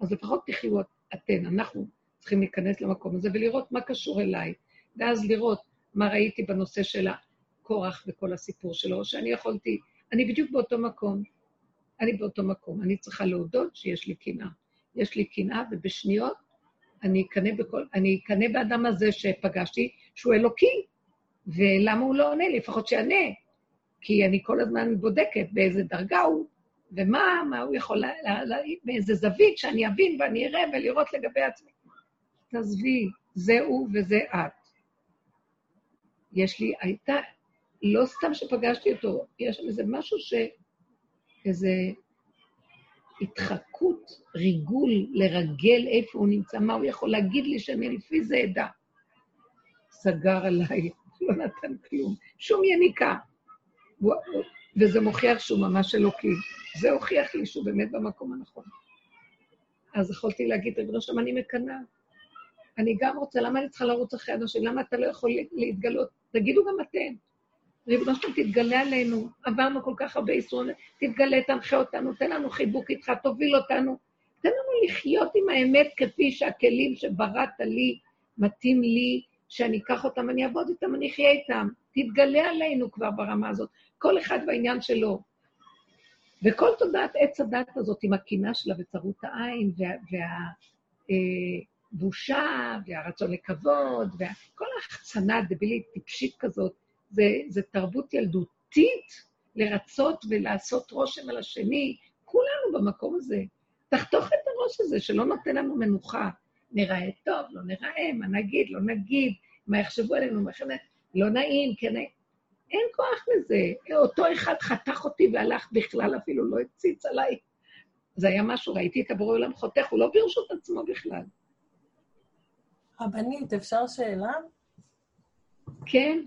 אז לפחות תחיו אתן. אנחנו צריכים להיכנס למקום הזה ולראות מה קשור אליי, ואז לראות מה ראיתי בנושא של הקורח וכל הסיפור שלו, שאני יכולתי, אני בדיוק באותו מקום. אני באותו מקום. אני צריכה להודות שיש לי קנאה. יש לי קנאה, ובשניות אני אקנא בכל, אני אקנא באדם הזה שפגשתי, שהוא אלוקי, ולמה הוא לא עונה לי? לפחות שיענה. כי אני כל הזמן בודקת באיזה דרגה הוא, ומה מה הוא יכול, באיזה זווית שאני אבין ואני אראה ולראות לגבי עצמי. תעזבי, זה הוא וזה את. יש לי, הייתה, לא סתם שפגשתי אותו, יש שם איזה משהו ש... איזה התחקות, ריגול, לרגל איפה הוא נמצא, מה הוא יכול להגיד לי שאני לפי זה אדע. סגר עליי, [LAUGHS] לא נתן כלום, שום יניקה. וזה מוכיח שהוא ממש אלוקי. זה הוכיח לי שהוא באמת במקום הנכון. אז יכולתי להגיד, ריבונו שלום, אני מקנאה. אני גם רוצה, למה אני צריכה לרוץ אחרי אנשים? למה אתה לא יכול להתגלות? תגידו גם אתם. ריבונו שלום, תתגלה עלינו, עברנו כל כך הרבה איסורים, תתגלה, תנחה אותנו, תן לנו חיבוק איתך, תוביל אותנו. תן לנו לחיות עם האמת כפי שהכלים שבראת לי, מתאים לי, שאני אקח אותם, אני אעבוד איתם, אני אחיה איתם. תתגלה עלינו כבר ברמה הזאת, כל אחד בעניין שלו. וכל תודעת עץ הדת הזאת עם הקינה שלה וצרות העין והבושה וה, אה, והרצון לכבוד וכל ההחצנה הדבילית, טיפשית כזאת, זה, זה תרבות ילדותית לרצות ולעשות רושם על השני. כולנו במקום הזה. תחתוך את הראש הזה שלא נותן לנו מנוחה. נראה טוב, לא נראה, מה נגיד, לא נגיד, מה יחשבו עלינו, מה יחשבו לא נעים, כן נעים. אין כוח לזה. אותו אחד חתך אותי והלך בכלל, אפילו לא הציץ עליי. זה היה משהו, ראיתי את הבורא עולם חותך, הוא לא ברשות עצמו בכלל. רבנית, אפשר שאלה? כן.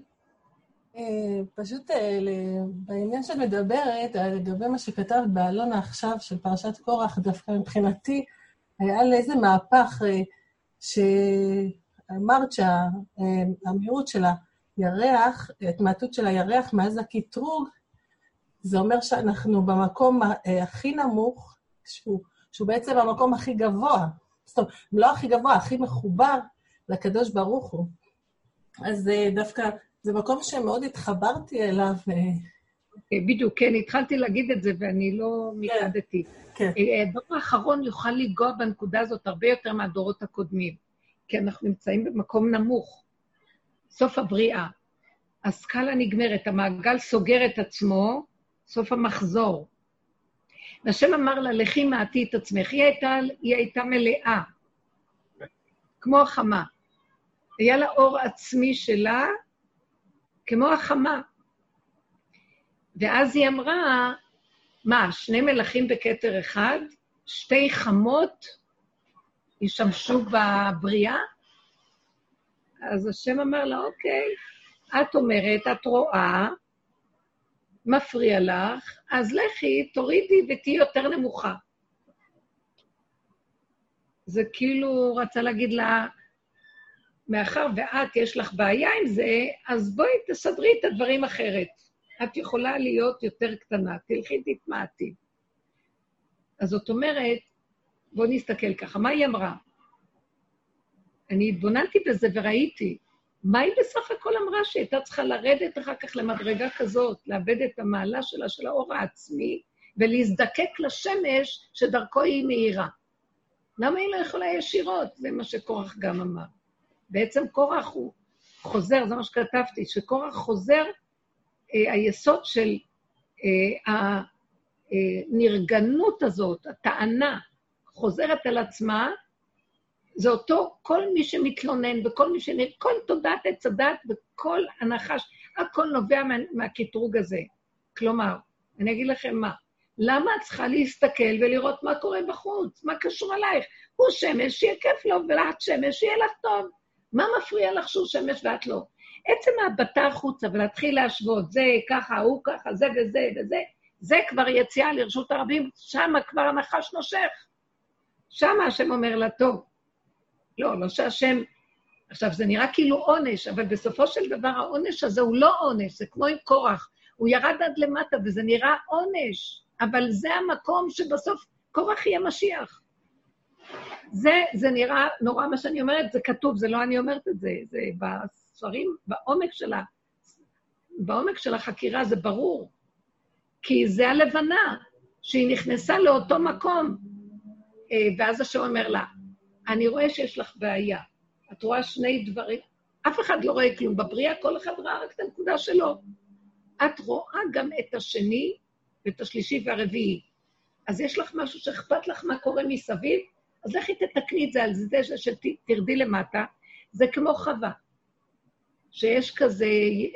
אה, פשוט אה, בעניין שאת מדברת, לגבי מה שכתבת באלונה עכשיו, של פרשת קורח, דווקא מבחינתי, היה לאיזה מהפך שאמרת שהמהירות של הירח, התמעטות של הירח מאז הקטרוג, זה אומר שאנחנו במקום הכי נמוך, שהוא, שהוא בעצם המקום הכי גבוה. זאת אומרת, לא הכי גבוה, הכי מחובר לקדוש ברוך הוא. אז דווקא זה מקום שמאוד התחברתי אליו. בדיוק, כן, התחלתי להגיד את זה ואני לא מיקדתי. כן. הדור האחרון יוכל לנגוע בנקודה הזאת הרבה יותר מהדורות הקודמים, כי אנחנו נמצאים במקום נמוך. סוף הבריאה. הסקאלה נגמרת, המעגל סוגר את עצמו, סוף המחזור. והשם אמר לה, לכי מעטי את עצמך. היא הייתה, היא הייתה מלאה, כמו החמה. היה לה אור עצמי שלה, כמו החמה. ואז היא אמרה, מה, שני מלכים בכתר אחד? שתי חמות ישמשו בבריאה? אז השם אמר לה, אוקיי, את אומרת, את רואה, מפריע לך, אז לכי, תורידי ותהיי יותר נמוכה. זה כאילו, הוא רצה להגיד לה, מאחר ואת, יש לך בעיה עם זה, אז בואי תסדרי את הדברים אחרת. את יכולה להיות יותר קטנה, תלכי תתמעטי. אז זאת אומרת, בואו נסתכל ככה, מה היא אמרה? אני התבוננתי בזה וראיתי, מה היא בסך הכל אמרה שהיא הייתה צריכה לרדת אחר כך למדרגה כזאת, לאבד את המעלה שלה, של האור העצמי, ולהזדקק לשמש שדרכו היא מאירה. למה היא לא יכולה ישירות? זה מה שקורח גם אמר. בעצם קורח הוא חוזר, זה מה שכתבתי, שקורח חוזר, אה, היסוד של אה, הנרגנות הזאת, הטענה, חוזרת על עצמה, זה אותו, כל מי שמתלונן וכל מי שנראה, כל תודעת עץ הדת וכל הנחש, הכל נובע מה, מהקטרוג הזה. כלומר, אני אגיד לכם מה, למה את צריכה להסתכל ולראות מה קורה בחוץ? מה קשור אלייך? הוא שמש, שיהיה כיף לו, ולך שמש, שיהיה לך טוב. מה מפריע לך שהוא שמש ואת לא? עצם ההבטה החוצה ולהתחיל להשוות, זה ככה, הוא ככה, זה וזה וזה, זה כבר יציאה לרשות הרבים, שם כבר הנחש נושך. שם השם אומר לה, טוב, לא, לא שהשם... עכשיו, זה נראה כאילו עונש, אבל בסופו של דבר העונש הזה הוא לא עונש, זה כמו עם קורח. הוא ירד עד למטה וזה נראה עונש, אבל זה המקום שבסוף קורח יהיה משיח. זה, זה נראה נורא מה שאני אומרת, זה כתוב, זה לא אני אומרת את זה, זה בספרים, בעומק שלה, בעומק של החקירה זה ברור, כי זה הלבנה, שהיא נכנסה לאותו מקום, אה, ואז השם אומר לה, אני רואה שיש לך בעיה. את רואה שני דברים, אף אחד לא רואה כלום. בבריאה כל אחד ראה רק את הנקודה שלו. את רואה גם את השני ואת השלישי והרביעי. אז יש לך משהו שאכפת לך מה קורה מסביב, אז לכי תתקני את זה על זה שתרדי למטה. זה כמו חווה, שיש כזה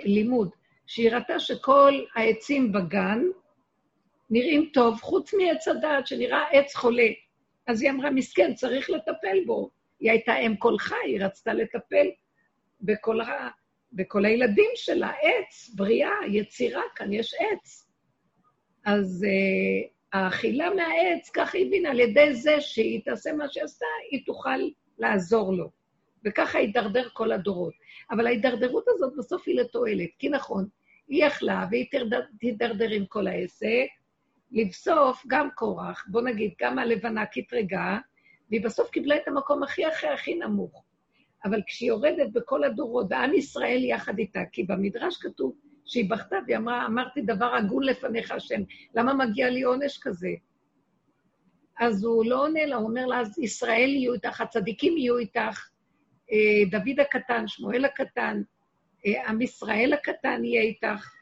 לימוד, שהיא ראתה שכל העצים בגן נראים טוב, חוץ מעץ הדעת, שנראה עץ חולה. אז היא אמרה, מסכן, צריך לטפל בו. היא הייתה אם כל חי, היא רצתה לטפל בכל, ה... בכל הילדים שלה, עץ, בריאה, יצירה, כאן יש עץ. אז uh, האכילה מהעץ, ככה היא הבינה, על ידי זה שהיא תעשה מה שעשתה, היא תוכל לעזור לו. וככה הידרדר כל הדורות. אבל ההידרדרות הזאת בסוף היא לתועלת, כי נכון, היא יכלה והיא תידרדר עם כל העסק, לבסוף גם קורח, בוא נגיד, גם הלבנה קטרגה, והיא בסוף קיבלה את המקום הכי הכי הכי נמוך. אבל כשהיא יורדת בכל הדורות, ועם ישראל יחד איתה, כי במדרש כתוב שהיא בכתה והיא אמרה, אמרתי דבר הגון לפניך, השם, למה מגיע לי עונש כזה? אז הוא לא עונה לה, הוא אומר לה, אז ישראל יהיו איתך, הצדיקים יהיו איתך, אה, דוד הקטן, שמואל הקטן, אה, עם ישראל הקטן יהיה איתך.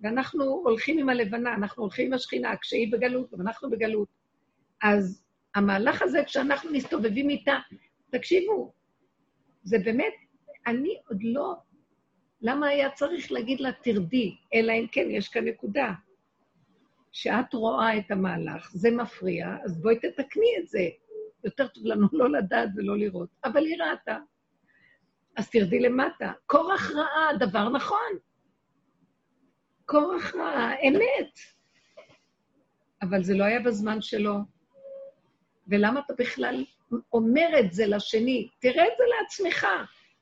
ואנחנו הולכים עם הלבנה, אנחנו הולכים עם השכינה, כשהיא בגלות ואנחנו בגלות. אז המהלך הזה, כשאנחנו מסתובבים איתה, תקשיבו, זה באמת, אני עוד לא... למה היה צריך להגיד לה, תרדי? אלא אם כן, יש כאן נקודה. שאת רואה את המהלך, זה מפריע, אז בואי תתקני את זה. יותר טוב לנו לא לדעת ולא לראות. אבל היא ראתה. אז תרדי למטה. קורח ראה, דבר נכון. קורח ראה, אמת. אבל זה לא היה בזמן שלו. ולמה אתה בכלל אומר את זה לשני? תראה את זה לעצמך.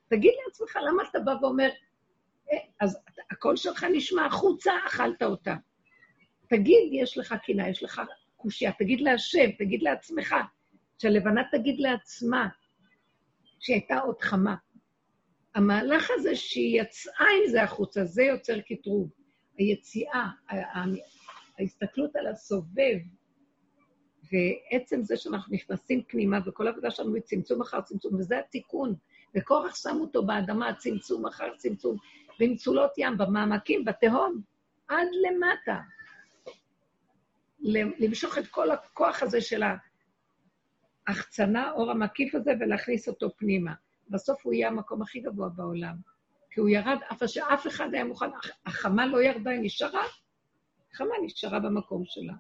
תגיד לעצמך, למה אתה בא ואומר, אז הקול שלך נשמע החוצה, אכלת אותה. תגיד, יש לך קינה, יש לך קושייה, תגיד להשם, תגיד לעצמך. שהלבנה תגיד לעצמה שהיא הייתה עוד חמה. המהלך הזה שהיא יצאה עם זה החוצה, זה יוצר קטרוג. היציאה, ההסתכלות על הסובב, ועצם זה שאנחנו נכנסים פנימה, וכל העבודה שלנו היא צמצום אחר צמצום, וזה התיקון. וקורח שם אותו באדמה, צמצום אחר צמצום, במצולות ים, במעמקים, בתהום, עד למטה. למשוך את כל הכוח הזה של ההחצנה, אור המקיף הזה, ולהכניס אותו פנימה. בסוף הוא יהיה המקום הכי גבוה בעולם. כי הוא ירד, אף שאף אחד היה מוכן, החמה לא ירדה, היא נשארה, החמה נשארה במקום שלה.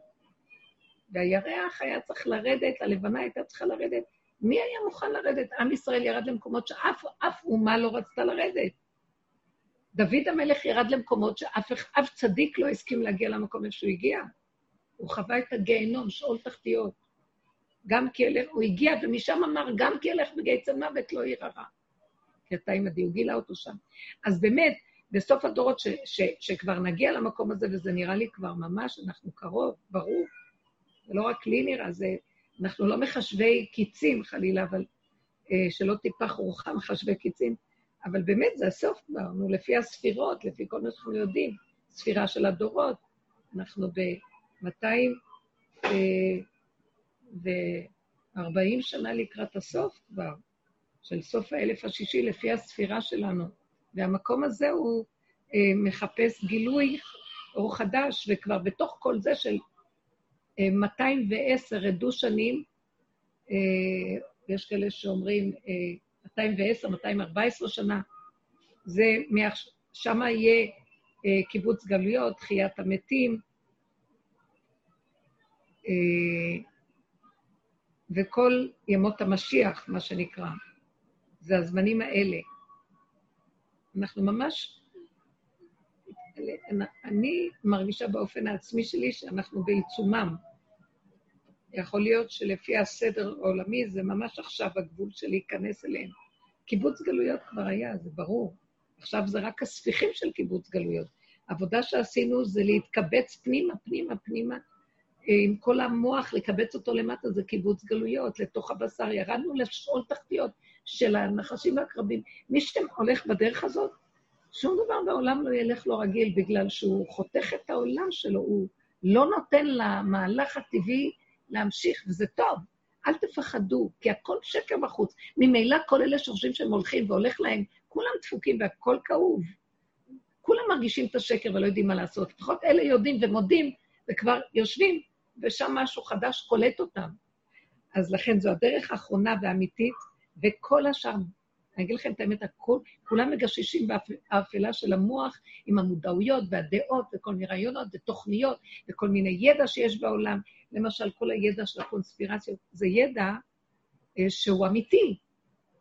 והירח היה צריך לרדת, הלבנה הייתה צריכה לרדת. מי היה מוכן לרדת? עם ישראל ירד למקומות שאף אומה לא רצתה לרדת. דוד המלך ירד למקומות שאף צדיק לא הסכים להגיע למקום איפה שהוא הגיע. הוא חווה את הגיהנום, שאול תחתיות. גם כי ילך, הוא הגיע, ומשם אמר, גם כי ילך בגיא צל מוות לא ירא רע. כי אתה עימדי, הוא גילה אותו שם. אז באמת, בסוף הדורות, ש, ש, שכבר נגיע למקום הזה, וזה נראה לי כבר ממש, אנחנו קרוב, ברור, זה לא רק לי נראה, זה, אנחנו לא מחשבי קיצים חלילה, אבל אה, שלא טיפח רוחם מחשבי קיצים, אבל באמת זה הסוף כבר, נו, לפי הספירות, לפי כל מה שאנחנו יודעים, ספירה של הדורות, אנחנו ב-200 ו-40 שנה לקראת הסוף כבר, של סוף האלף השישי לפי הספירה שלנו. והמקום הזה הוא אה, מחפש גילוי אור חדש, וכבר בתוך כל זה של אה, 210 עדו שנים, אה, יש כאלה שאומרים אה, 210, 214 שנה, זה, שם יהיה אה, קיבוץ גלויות, תחיית המתים, אה, וכל ימות המשיח, מה שנקרא. זה הזמנים האלה. אנחנו ממש... אני מרגישה באופן העצמי שלי שאנחנו בעיצומם. יכול להיות שלפי הסדר העולמי זה ממש עכשיו הגבול של להיכנס אליהם. קיבוץ גלויות כבר היה, זה ברור. עכשיו זה רק הספיחים של קיבוץ גלויות. העבודה שעשינו זה להתקבץ פנימה, פנימה, פנימה, עם כל המוח, לקבץ אותו למטה, זה קיבוץ גלויות, לתוך הבשר. ירדנו לשאול תחתיות של הנחשים והקרבים. מי שהולך בדרך הזאת, שום דבר בעולם לא ילך לו רגיל, בגלל שהוא חותך את העולם שלו, הוא לא נותן למהלך הטבעי להמשיך, וזה טוב. אל תפחדו, כי הכל שקר בחוץ. ממילא כל אלה שחושבים שהם הולכים והולך להם, כולם דפוקים והכל כאוב. כולם מרגישים את השקר ולא יודעים מה לעשות. לפחות אלה יודעים ומודים, וכבר יושבים ושם משהו חדש קולט אותם. אז לכן זו הדרך האחרונה והאמיתית, וכל השאר, אני אגיד לכם את האמת, הכול, כולם מגששים באפלה של המוח עם המודעויות והדעות וכל מיני רעיונות ותוכניות וכל מיני ידע שיש בעולם. למשל, כל הידע של הקונספירציות זה ידע אה, שהוא אמיתי,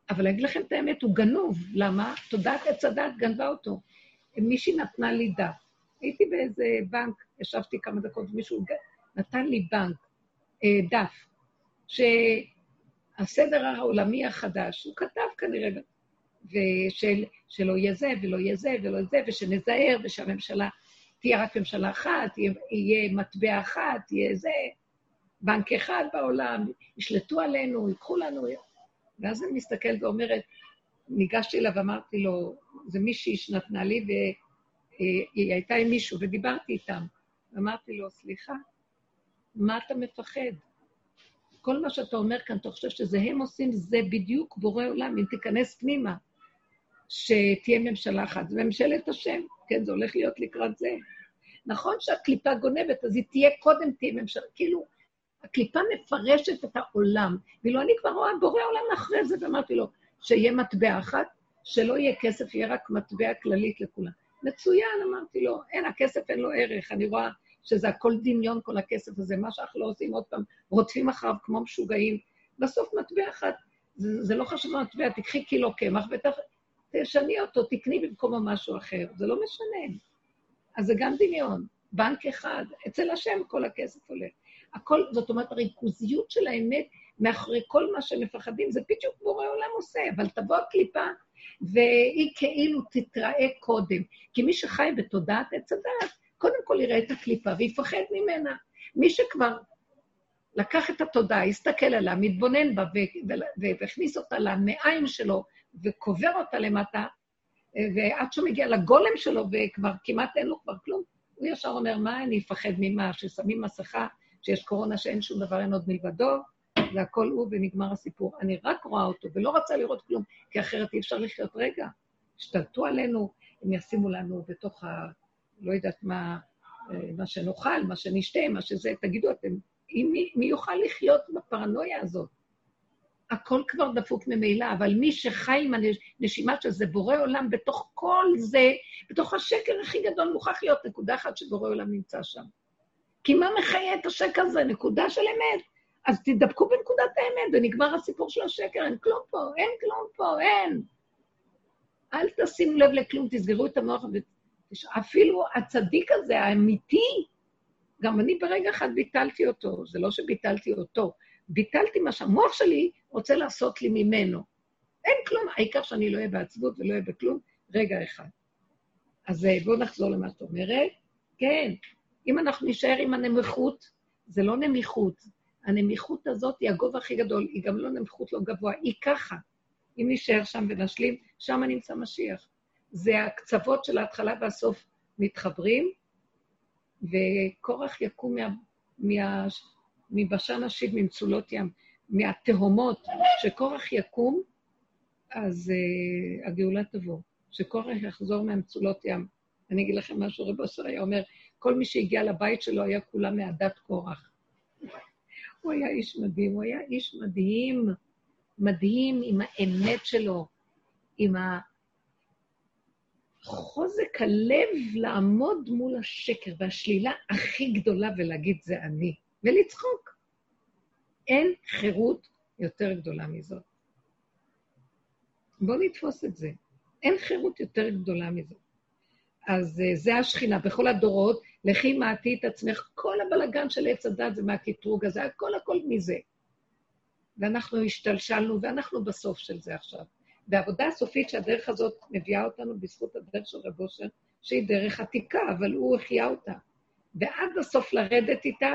אבל אני אגיד לכם את האמת, הוא גנוב. למה? תודעת עץ הדת גנבה אותו. מישהי נתנה לי דף. הייתי באיזה בנק, ישבתי כמה דקות, ומישהו נתן לי בנק, אה, דף, שהסדר העולמי החדש, הוא כתב כנראה, ושל, שלא יהיה זה ולא יהיה זה ולא יהיה זה, ושנזהר, ושהממשלה תהיה רק ממשלה אחת, יהיה, יהיה מטבע אחת, יהיה זה, בנק אחד בעולם, ישלטו עלינו, ייקחו לנו... ואז אני מסתכלת ואומרת, ניגשתי אליו ואמרתי לו, זה מישהי שנתנה לי, והיא הייתה עם מישהו, ודיברתי איתם. אמרתי לו, סליחה, מה אתה מפחד? כל מה שאתה אומר כאן, אתה חושב שזה הם עושים, זה בדיוק בורא עולם, אם תיכנס פנימה, שתהיה ממשלה אחת. זה ממשלת השם, כן, זה הולך להיות לקראת זה. נכון שהקליפה גונבת, אז היא תהיה קודם, תהיה ממשלה, כאילו, הקליפה מפרשת את העולם. ואילו אני כבר רואה בורא עולם אחרי זה, ואמרתי לו, שיהיה מטבע אחת, שלא יהיה כסף, יהיה רק מטבע כללית לכולם. מצוין, אמרתי לו, אין, הכסף אין לו ערך, אני רואה שזה הכל דמיון, כל הכסף הזה, מה שאנחנו לא עושים עוד פעם, רודפים אחריו כמו משוגעים. בסוף מטבע אחת, זה, זה לא חשוב מטבע, תקחי קילו קמח ותשני אותו, תקני במקומו משהו אחר, זה לא משנה. אז זה גם דמיון. בנק אחד, אצל השם כל הכסף עולה. הכל, זאת אומרת, הריכוזיות של האמת מאחורי כל מה שמפחדים, זה בדיוק בורא עולם עושה, אבל תבוא הקליפה והיא כאילו תתראה קודם. כי מי שחי בתודעת עץ הדעת, קודם כל יראה את הקליפה ויפחד ממנה. מי שכבר לקח את התודעה, הסתכל עליה, מתבונן בה והכניס אותה למעיים שלו וקובר אותה למטה, ועד שהוא מגיע לגולם שלו וכבר כמעט אין לו כבר כלום, הוא ישר אומר, מה אני אפחד ממה? ששמים מסכה, שיש קורונה שאין שום דבר, אין עוד מלבדו, זה הכל הוא ונגמר הסיפור. אני רק רואה אותו ולא רוצה לראות כלום, כי אחרת אי אפשר לחיות רגע. השתלטו עלינו, הם ישימו לנו בתוך ה... לא יודעת מה, אה, מה שנאכל, מה שנשתה, מה שזה, תגידו אתם, מי, מי יוכל לחיות בפרנויה הזאת? הכל כבר דפוק ממילא, אבל מי שחי עם הנשימה של זה, בורא עולם, בתוך כל זה, בתוך השקר הכי גדול, מוכרח להיות נקודה אחת שבורא עולם נמצא שם. כי מה מחיה את השקר הזה? נקודה של אמת. אז תדבקו בנקודת האמת, ונגמר הסיפור של השקר, אין כלום פה, אין כלום פה, אין. אל תשימו לב לכלום, תסגרו את המוח. אפילו הצדיק הזה, האמיתי, גם אני ברגע אחד ביטלתי אותו, זה לא שביטלתי אותו, ביטלתי מה שהמוח שלי רוצה לעשות לי ממנו. אין כלום, העיקר שאני לא אהיה בעצבות ולא אהיה בכלום, רגע אחד. אז אה, בואו נחזור למה שאת אומרת. כן, אם אנחנו נישאר עם הנמיכות, זה לא נמיכות. הנמיכות הזאת היא הגובה הכי גדול, היא גם לא נמיכות לא גבוה, היא ככה. אם נישאר שם ונשלים, שם נמצא משיח. זה הקצוות של ההתחלה והסוף מתחברים, וקורח יקום מה, מה, מבשן השיב ממצולות ים, מהתהומות, שקורח יקום, אז uh, הגאולה תבוא. שקורח יחזור מהמצולות ים. אני אגיד לכם משהו, רב אשר היה אומר, כל מי שהגיע לבית שלו היה כולה מעדת קורח. הוא היה איש מדהים, הוא היה איש מדהים, מדהים עם האמת שלו, עם חוזק הלב לעמוד מול השקר והשלילה הכי גדולה ולהגיד זה אני, ולצחוק. אין חירות יותר גדולה מזאת. בואו נתפוס את זה. אין חירות יותר גדולה מזאת. אז uh, זה השכינה. בכל הדורות, לכי מעטי את עצמך, כל הבלגן של עץ הדת זה מהקטרוג הזה, הכל הכל מזה. ואנחנו השתלשלנו, ואנחנו בסוף של זה עכשיו. והעבודה הסופית שהדרך הזאת מביאה אותנו בזכות הדרך של רב אושר, שהיא דרך עתיקה, אבל הוא החיה אותה. ועד הסוף לרדת איתה,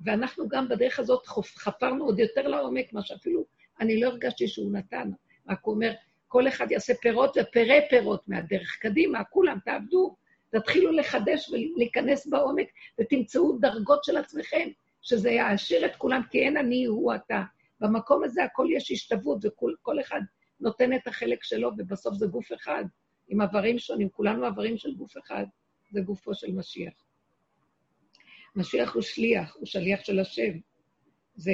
ואנחנו גם בדרך הזאת חפרנו עוד יותר לעומק, מה שאפילו אני לא הרגשתי שהוא נתן, רק הוא אומר, כל אחד יעשה פירות ופרי פירות מהדרך קדימה, כולם תעבדו, תתחילו לחדש ולהיכנס בעומק, ותמצאו דרגות של עצמכם, שזה יעשיר את כולם, כי אין אני הוא אתה. במקום הזה הכל יש השתוות, וכל אחד נותן את החלק שלו, ובסוף זה גוף אחד, עם איברים שונים, כולנו איברים של גוף אחד, זה גופו של משיח. משיח הוא שליח, הוא שליח של השם. זה,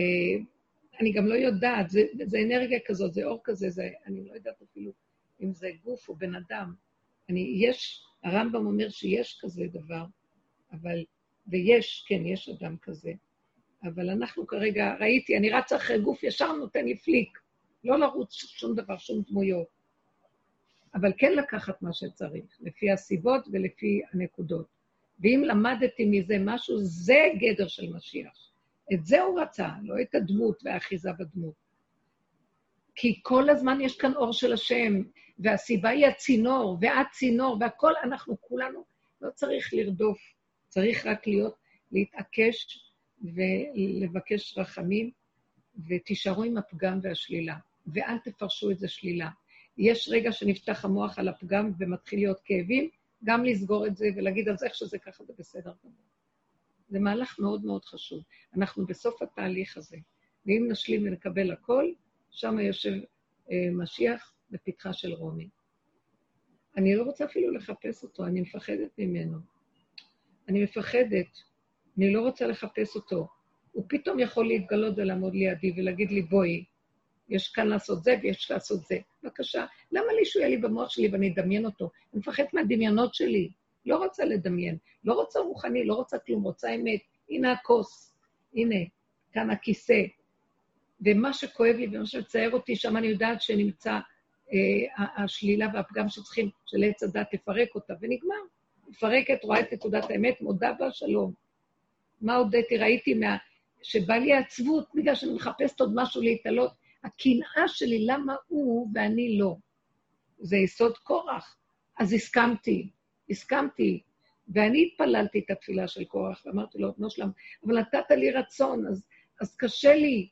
אני גם לא יודעת, זה, זה אנרגיה כזאת, זה אור כזה, זה, אני לא יודעת אפילו אם זה גוף או בן אדם. אני, יש, הרמב"ם אומר שיש כזה דבר, אבל, ויש, כן, יש אדם כזה, אבל אנחנו כרגע, ראיתי, אני רצה אחרי גוף, ישר נותן לי פליק. לא לרוץ שום דבר, שום דמויות. אבל כן לקחת מה שצריך, לפי הסיבות ולפי הנקודות. ואם למדתי מזה משהו, זה גדר של משיח. את זה הוא רצה, לא את הדמות והאחיזה בדמות. כי כל הזמן יש כאן אור של השם, והסיבה היא הצינור, ואת צינור, והכול, אנחנו כולנו, לא צריך לרדוף, צריך רק להיות, להתעקש ולבקש רחמים, ותישארו עם הפגם והשלילה. ואל תפרשו את זה שלילה. יש רגע שנפתח המוח על הפגם ומתחיל להיות כאבים, גם לסגור את זה ולהגיד, אז איך שזה ככה זה בסדר גמור. זה מהלך מאוד מאוד חשוב. אנחנו בסוף התהליך הזה, ואם נשלים ונקבל הכל, שם יושב אה, משיח בפתחה של רומי. אני לא רוצה אפילו לחפש אותו, אני מפחדת ממנו. אני מפחדת, אני לא רוצה לחפש אותו. הוא פתאום יכול להתגלות ולעמוד לידי ולהגיד לי, בואי, יש כאן לעשות זה ויש לעשות זה. בבקשה, למה לי שהוא יהיה לי במוח שלי ואני אדמיין אותו? אני מפחדת מהדמיונות שלי. לא רוצה לדמיין, לא רוצה רוחני, לא רוצה כלום, רוצה אמת. הנה הכוס, הנה, כאן הכיסא. ומה שכואב לי ומה שמצער אותי, שם אני יודעת שנמצא אה, השלילה והפגם שצריכים, של עץ הדת, לפרק אותה, ונגמר. מפרקת, רואה את נקודת האמת, מודה בה, שלום. מה הודיתי? ראיתי מה... שבא לי עצבות, בגלל שאני מחפשת עוד משהו להתעלות. הקנאה שלי, למה הוא ואני לא? זה יסוד קורח. אז הסכמתי, הסכמתי. ואני התפללתי את התפילה של קורח, ואמרתי לו, בנו שלם, אבל נתת לי רצון, אז, אז קשה לי.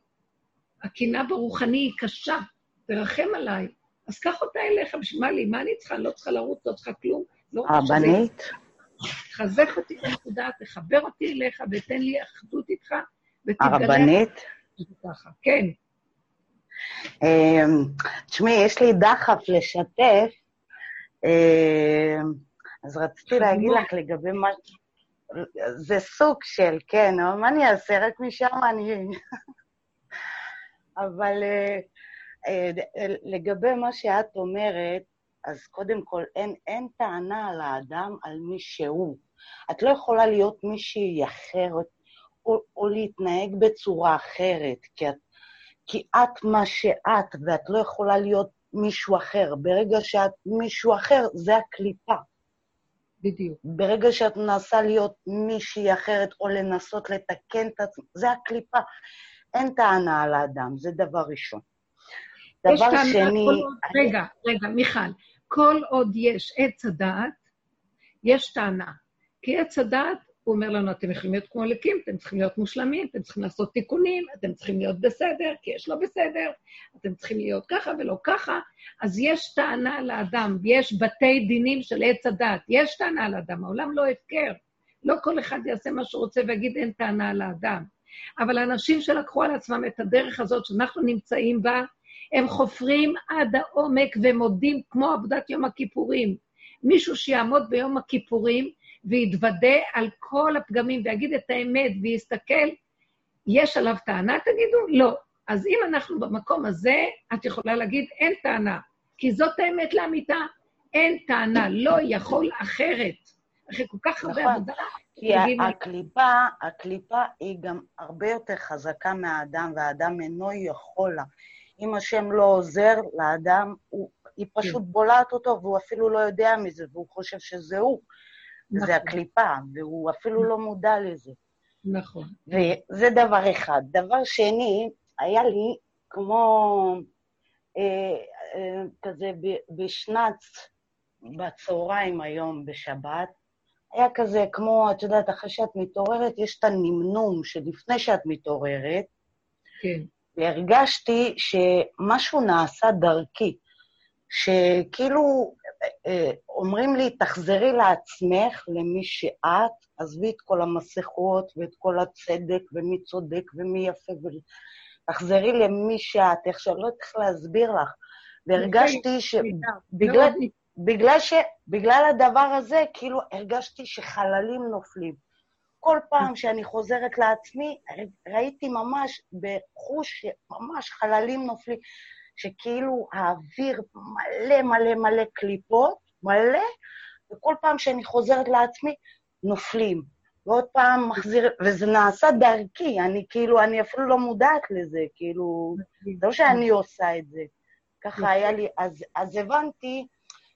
הקנאה ברוחני היא קשה, תרחם עליי. אז קח אותה אליך, בשביל מה לי? מה אני צריכה? לא צריכה לרוץ, לא צריכה כלום. לא הרבנית? חזק אותי בנקודה, תחבר אותי אליך ותן לי אחדות איתך, ותתגלה... הרבנית? כן. אמ, תשמעי, יש לי דחף לשתף. אמ, אז רציתי להגיד לך לגבי מה... זה סוג של, כן, אבל מה אני אעשה? רק משם אני... [LAUGHS] אבל אה, אה, לגבי מה שאת אומרת, אז קודם כל, אין, אין טענה על האדם על מי שהוא. את לא יכולה להיות מישהי אחרת, או, או להתנהג בצורה אחרת, כי את, כי את מה שאת, ואת לא יכולה להיות מישהו אחר. ברגע שאת מישהו אחר, זה הקליפה. בדיוק. ברגע שאת מנסה להיות מישהי אחרת, או לנסות לתקן את עצמך, זה הקליפה. אין טענה על האדם, זה דבר ראשון. דבר שני... עוד, אני... רגע, רגע, מיכל. כל עוד יש עץ הדעת, יש טענה. כי עץ הדעת, הוא אומר לנו, אתם יכולים להיות כמו אלוקים, אתם צריכים להיות מושלמים, אתם צריכים לעשות תיקונים, אתם צריכים להיות בסדר, כי יש לו בסדר, אתם צריכים להיות ככה ולא ככה. אז יש טענה לאדם, יש בתי דינים של עץ הדעת, יש טענה לאדם, העולם לא הפקר. לא כל אחד יעשה מה שהוא רוצה ויגיד אין טענה לאדם. אבל האנשים שלקחו על עצמם את הדרך הזאת שאנחנו נמצאים בה, הם חופרים עד העומק ומודים כמו עבודת יום הכיפורים. מישהו שיעמוד ביום הכיפורים ויתוודה על כל הפגמים ויגיד את האמת ויסתכל, יש עליו טענה, תגידו? לא. אז אם אנחנו במקום הזה, את יכולה להגיד, אין טענה, כי זאת האמת לאמיתה. אין טענה, לא יכול אחרת. אחרי כל כך הרבה נכון. עבודה. כי הקליפה, הקליפה היא גם הרבה יותר חזקה מהאדם, והאדם אינו יכול לה. אם השם לא עוזר לאדם, הוא, היא פשוט כן. בולעת אותו, והוא אפילו לא יודע מזה, והוא חושב שזה הוא. נכון. זה הקליפה, והוא אפילו לא מודע לזה. נכון. וזה דבר אחד. דבר שני, היה לי כמו אה, אה, כזה בשנץ, בצהריים היום, בשבת, היה כזה כמו, את יודעת, אחרי שאת מתעוררת, יש את הנמנום שלפני שאת מתעוררת. כן. והרגשתי שמשהו נעשה דרכי, שכאילו אה, אומרים לי, תחזרי לעצמך, למי שאת, עזבי את כל המסכות ואת כל הצדק ומי צודק ומי יפה, תחזרי למי שאת, איך שאני לא יודעת איך להסביר לך. והרגשתי שבגלל בגלל, ש, בגלל הדבר הזה, כאילו הרגשתי שחללים נופלים. כל פעם שאני חוזרת לעצמי, ראיתי ממש בחוש ממש חללים נופלים, שכאילו האוויר מלא מלא מלא קליפות, מלא, וכל פעם שאני חוזרת לעצמי, נופלים. ועוד פעם מחזיר, וזה נעשה דרכי, אני כאילו, אני אפילו לא מודעת לזה, כאילו, זה לא שאני עושה את זה. ככה היה לי, אז, אז הבנתי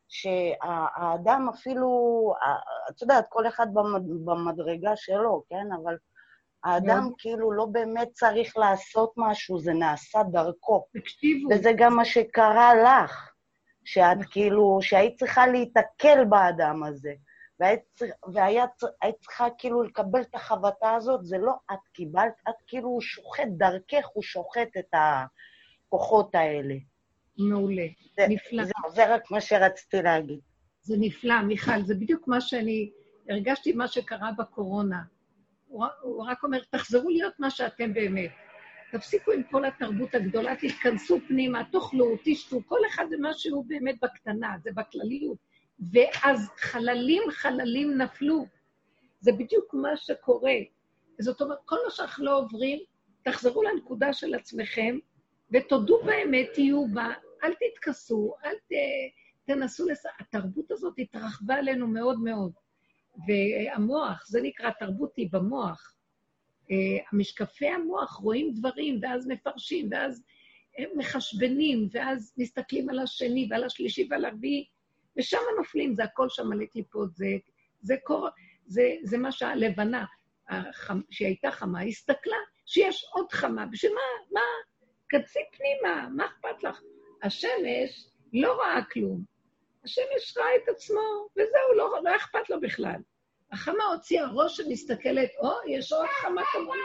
שהאדם אפילו, את יודעת, כל אחד במדרגה שלו, כן? אבל האדם yeah. כאילו לא באמת צריך לעשות משהו, זה נעשה דרכו. תקשיבו. וזה גם מה שקרה לך, שאת נכון. כאילו, שהיית צריכה להיתקל באדם הזה, והיית, והיית צריכה כאילו לקבל את החבטה הזאת, זה לא את קיבלת, את כאילו, הוא שוחט דרכך, הוא שוחט את הכוחות האלה. מעולה, זה, נפלא. זה, זה רק מה שרציתי להגיד. זה נפלא, מיכל, זה בדיוק מה שאני הרגשתי, מה שקרה בקורונה. הוא, הוא רק אומר, תחזרו להיות מה שאתם באמת. תפסיקו עם כל התרבות הגדולה, תתכנסו פנימה, תאכלו, תשתו, כל אחד זה מה שהוא באמת בקטנה, זה בכלליות. ואז חללים חללים נפלו. זה בדיוק מה שקורה. זאת אומרת, כל מה שאנחנו לא עוברים, תחזרו לנקודה של עצמכם, ותודו באמת, תהיו בה, אל תתכסו, אל ת... תנסו לס... התרבות הזאת התרחבה עלינו מאוד מאוד. והמוח, זה נקרא תרבות היא במוח. אה, המשקפי המוח רואים דברים, ואז מפרשים, ואז מחשבנים, ואז מסתכלים על השני ועל השלישי ועל הרביעי, ושם נופלים, זה הכל שם מלא קליפות, זה, זה, קור, זה, זה מה שהלבנה, החמ, שהיא הייתה חמה, הסתכלה שיש עוד חמה, בשביל מה, מה, כנסי פנימה, מה אכפת לך? השמש לא ראה כלום, השמש ראה את עצמו, וזהו, לא, לא אכפת לו בכלל. החמה הוציאה ראש שמסתכלת, או, יש עוד חמה כמוני.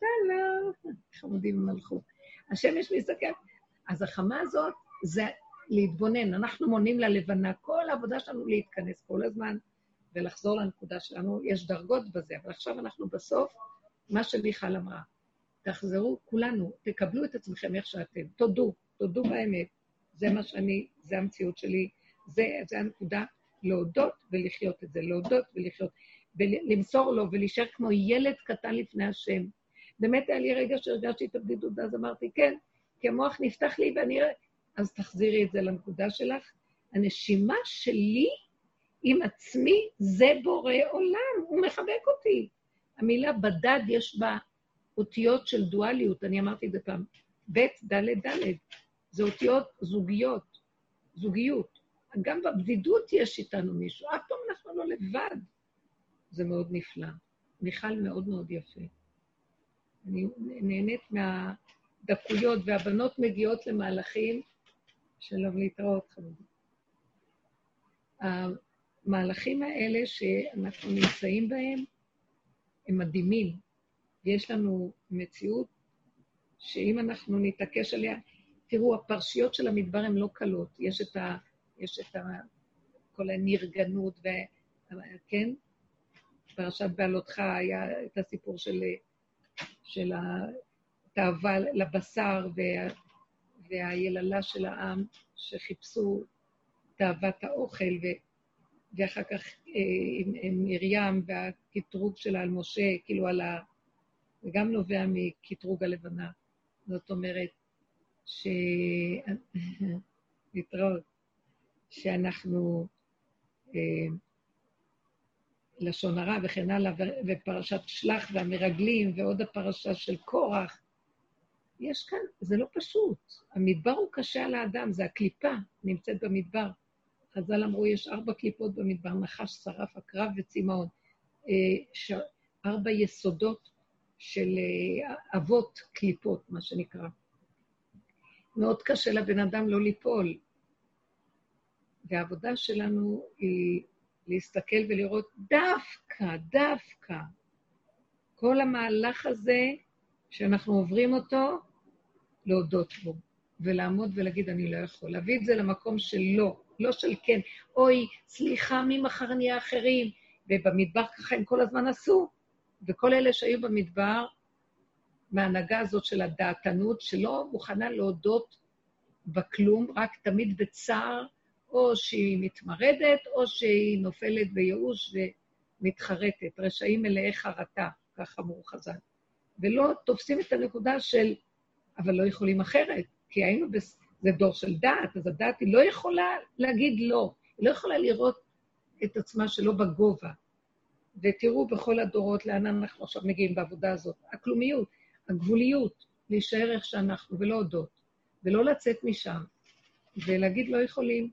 שלום, חמודים הם הלכו. השמש מסתכלת. אז החמה הזאת זה להתבונן. אנחנו מונים ללבנה, כל העבודה שלנו להתכנס כל הזמן ולחזור לנקודה שלנו. יש דרגות בזה, אבל עכשיו אנחנו בסוף, מה שמיכל אמרה, תחזרו כולנו, תקבלו את עצמכם איך שאתם, תודו, תודו באמת. זה מה שאני, זה המציאות שלי, זה, זה הנקודה, להודות ולחיות את זה, להודות ולחיות, ולמסור לו ולהישאר כמו ילד קטן לפני השם. באמת היה לי רגע שהרגשתי את הבדידות, ואז אמרתי, כן, כי המוח נפתח לי ואני... אז תחזירי את זה לנקודה שלך. הנשימה שלי עם עצמי זה בורא עולם, הוא מחבק אותי. המילה בדד יש בה אותיות של דואליות, אני אמרתי את זה פעם, ב', ד', ד', זה אותיות זוגיות, זוגיות. גם בבדידות יש איתנו מישהו, אף פעם אנחנו לא לבד. זה מאוד נפלא. מיכל מאוד מאוד יפה. אני נהנית מהדקויות, והבנות מגיעות למהלכים, שלום להתראות, חמודי. המהלכים האלה שאנחנו נמצאים בהם הם מדהימים. יש לנו מציאות שאם אנחנו נתעקש עליה, תראו, הפרשיות של המדבר הן לא קלות. יש את, ה, יש את כל הנרגנות, כן? פרשת בעלותך היה את הסיפור של של התאווה לבשר וה, והיללה של העם שחיפשו תאוות האוכל, ו, ואחר כך אה, עם, עם מרים והקטרוג שלה על משה, כאילו על ה... זה גם נובע מקטרוג הלבנה. זאת אומרת, ש... [LAUGHS] להתראות, שאנחנו... אה, לשון הרע וכן הלאה, ופרשת שלח והמרגלים, ועוד הפרשה של קורח. יש כאן, זה לא פשוט. המדבר הוא קשה על האדם, זה הקליפה נמצאת במדבר. חז"ל אמרו, יש ארבע קליפות במדבר, נחש, שרף, עקרב וצמאון. אה, ארבע יסודות של אה, אבות קליפות, מה שנקרא. מאוד קשה לבן אדם לא ליפול. והעבודה שלנו היא להסתכל ולראות דווקא, דווקא, כל המהלך הזה שאנחנו עוברים אותו, להודות בו, ולעמוד ולהגיד, אני לא יכול. להביא את זה למקום של לא, לא של כן. אוי, סליחה, מי מחר נהיה אחרים? ובמדבר ככה הם כל הזמן עשו. וכל אלה שהיו במדבר, מההנהגה הזאת של הדעתנות, שלא מוכנה להודות בכלום, רק תמיד בצער או שהיא מתמרדת, או שהיא נופלת בייאוש ומתחרטת. רשעים מלאי חרטה, כך אמרו חז"ל. ולא תופסים את הנקודה של, אבל לא יכולים אחרת, כי היינו, בס... זה דור של דעת, אז הדעת היא לא יכולה להגיד לא, היא לא יכולה לראות את עצמה שלא בגובה. ותראו בכל הדורות לאן אנחנו עכשיו מגיעים בעבודה הזאת. הכלומיות, הגבוליות, להישאר איך שאנחנו, ולא הודות, ולא לצאת משם, ולהגיד לא יכולים.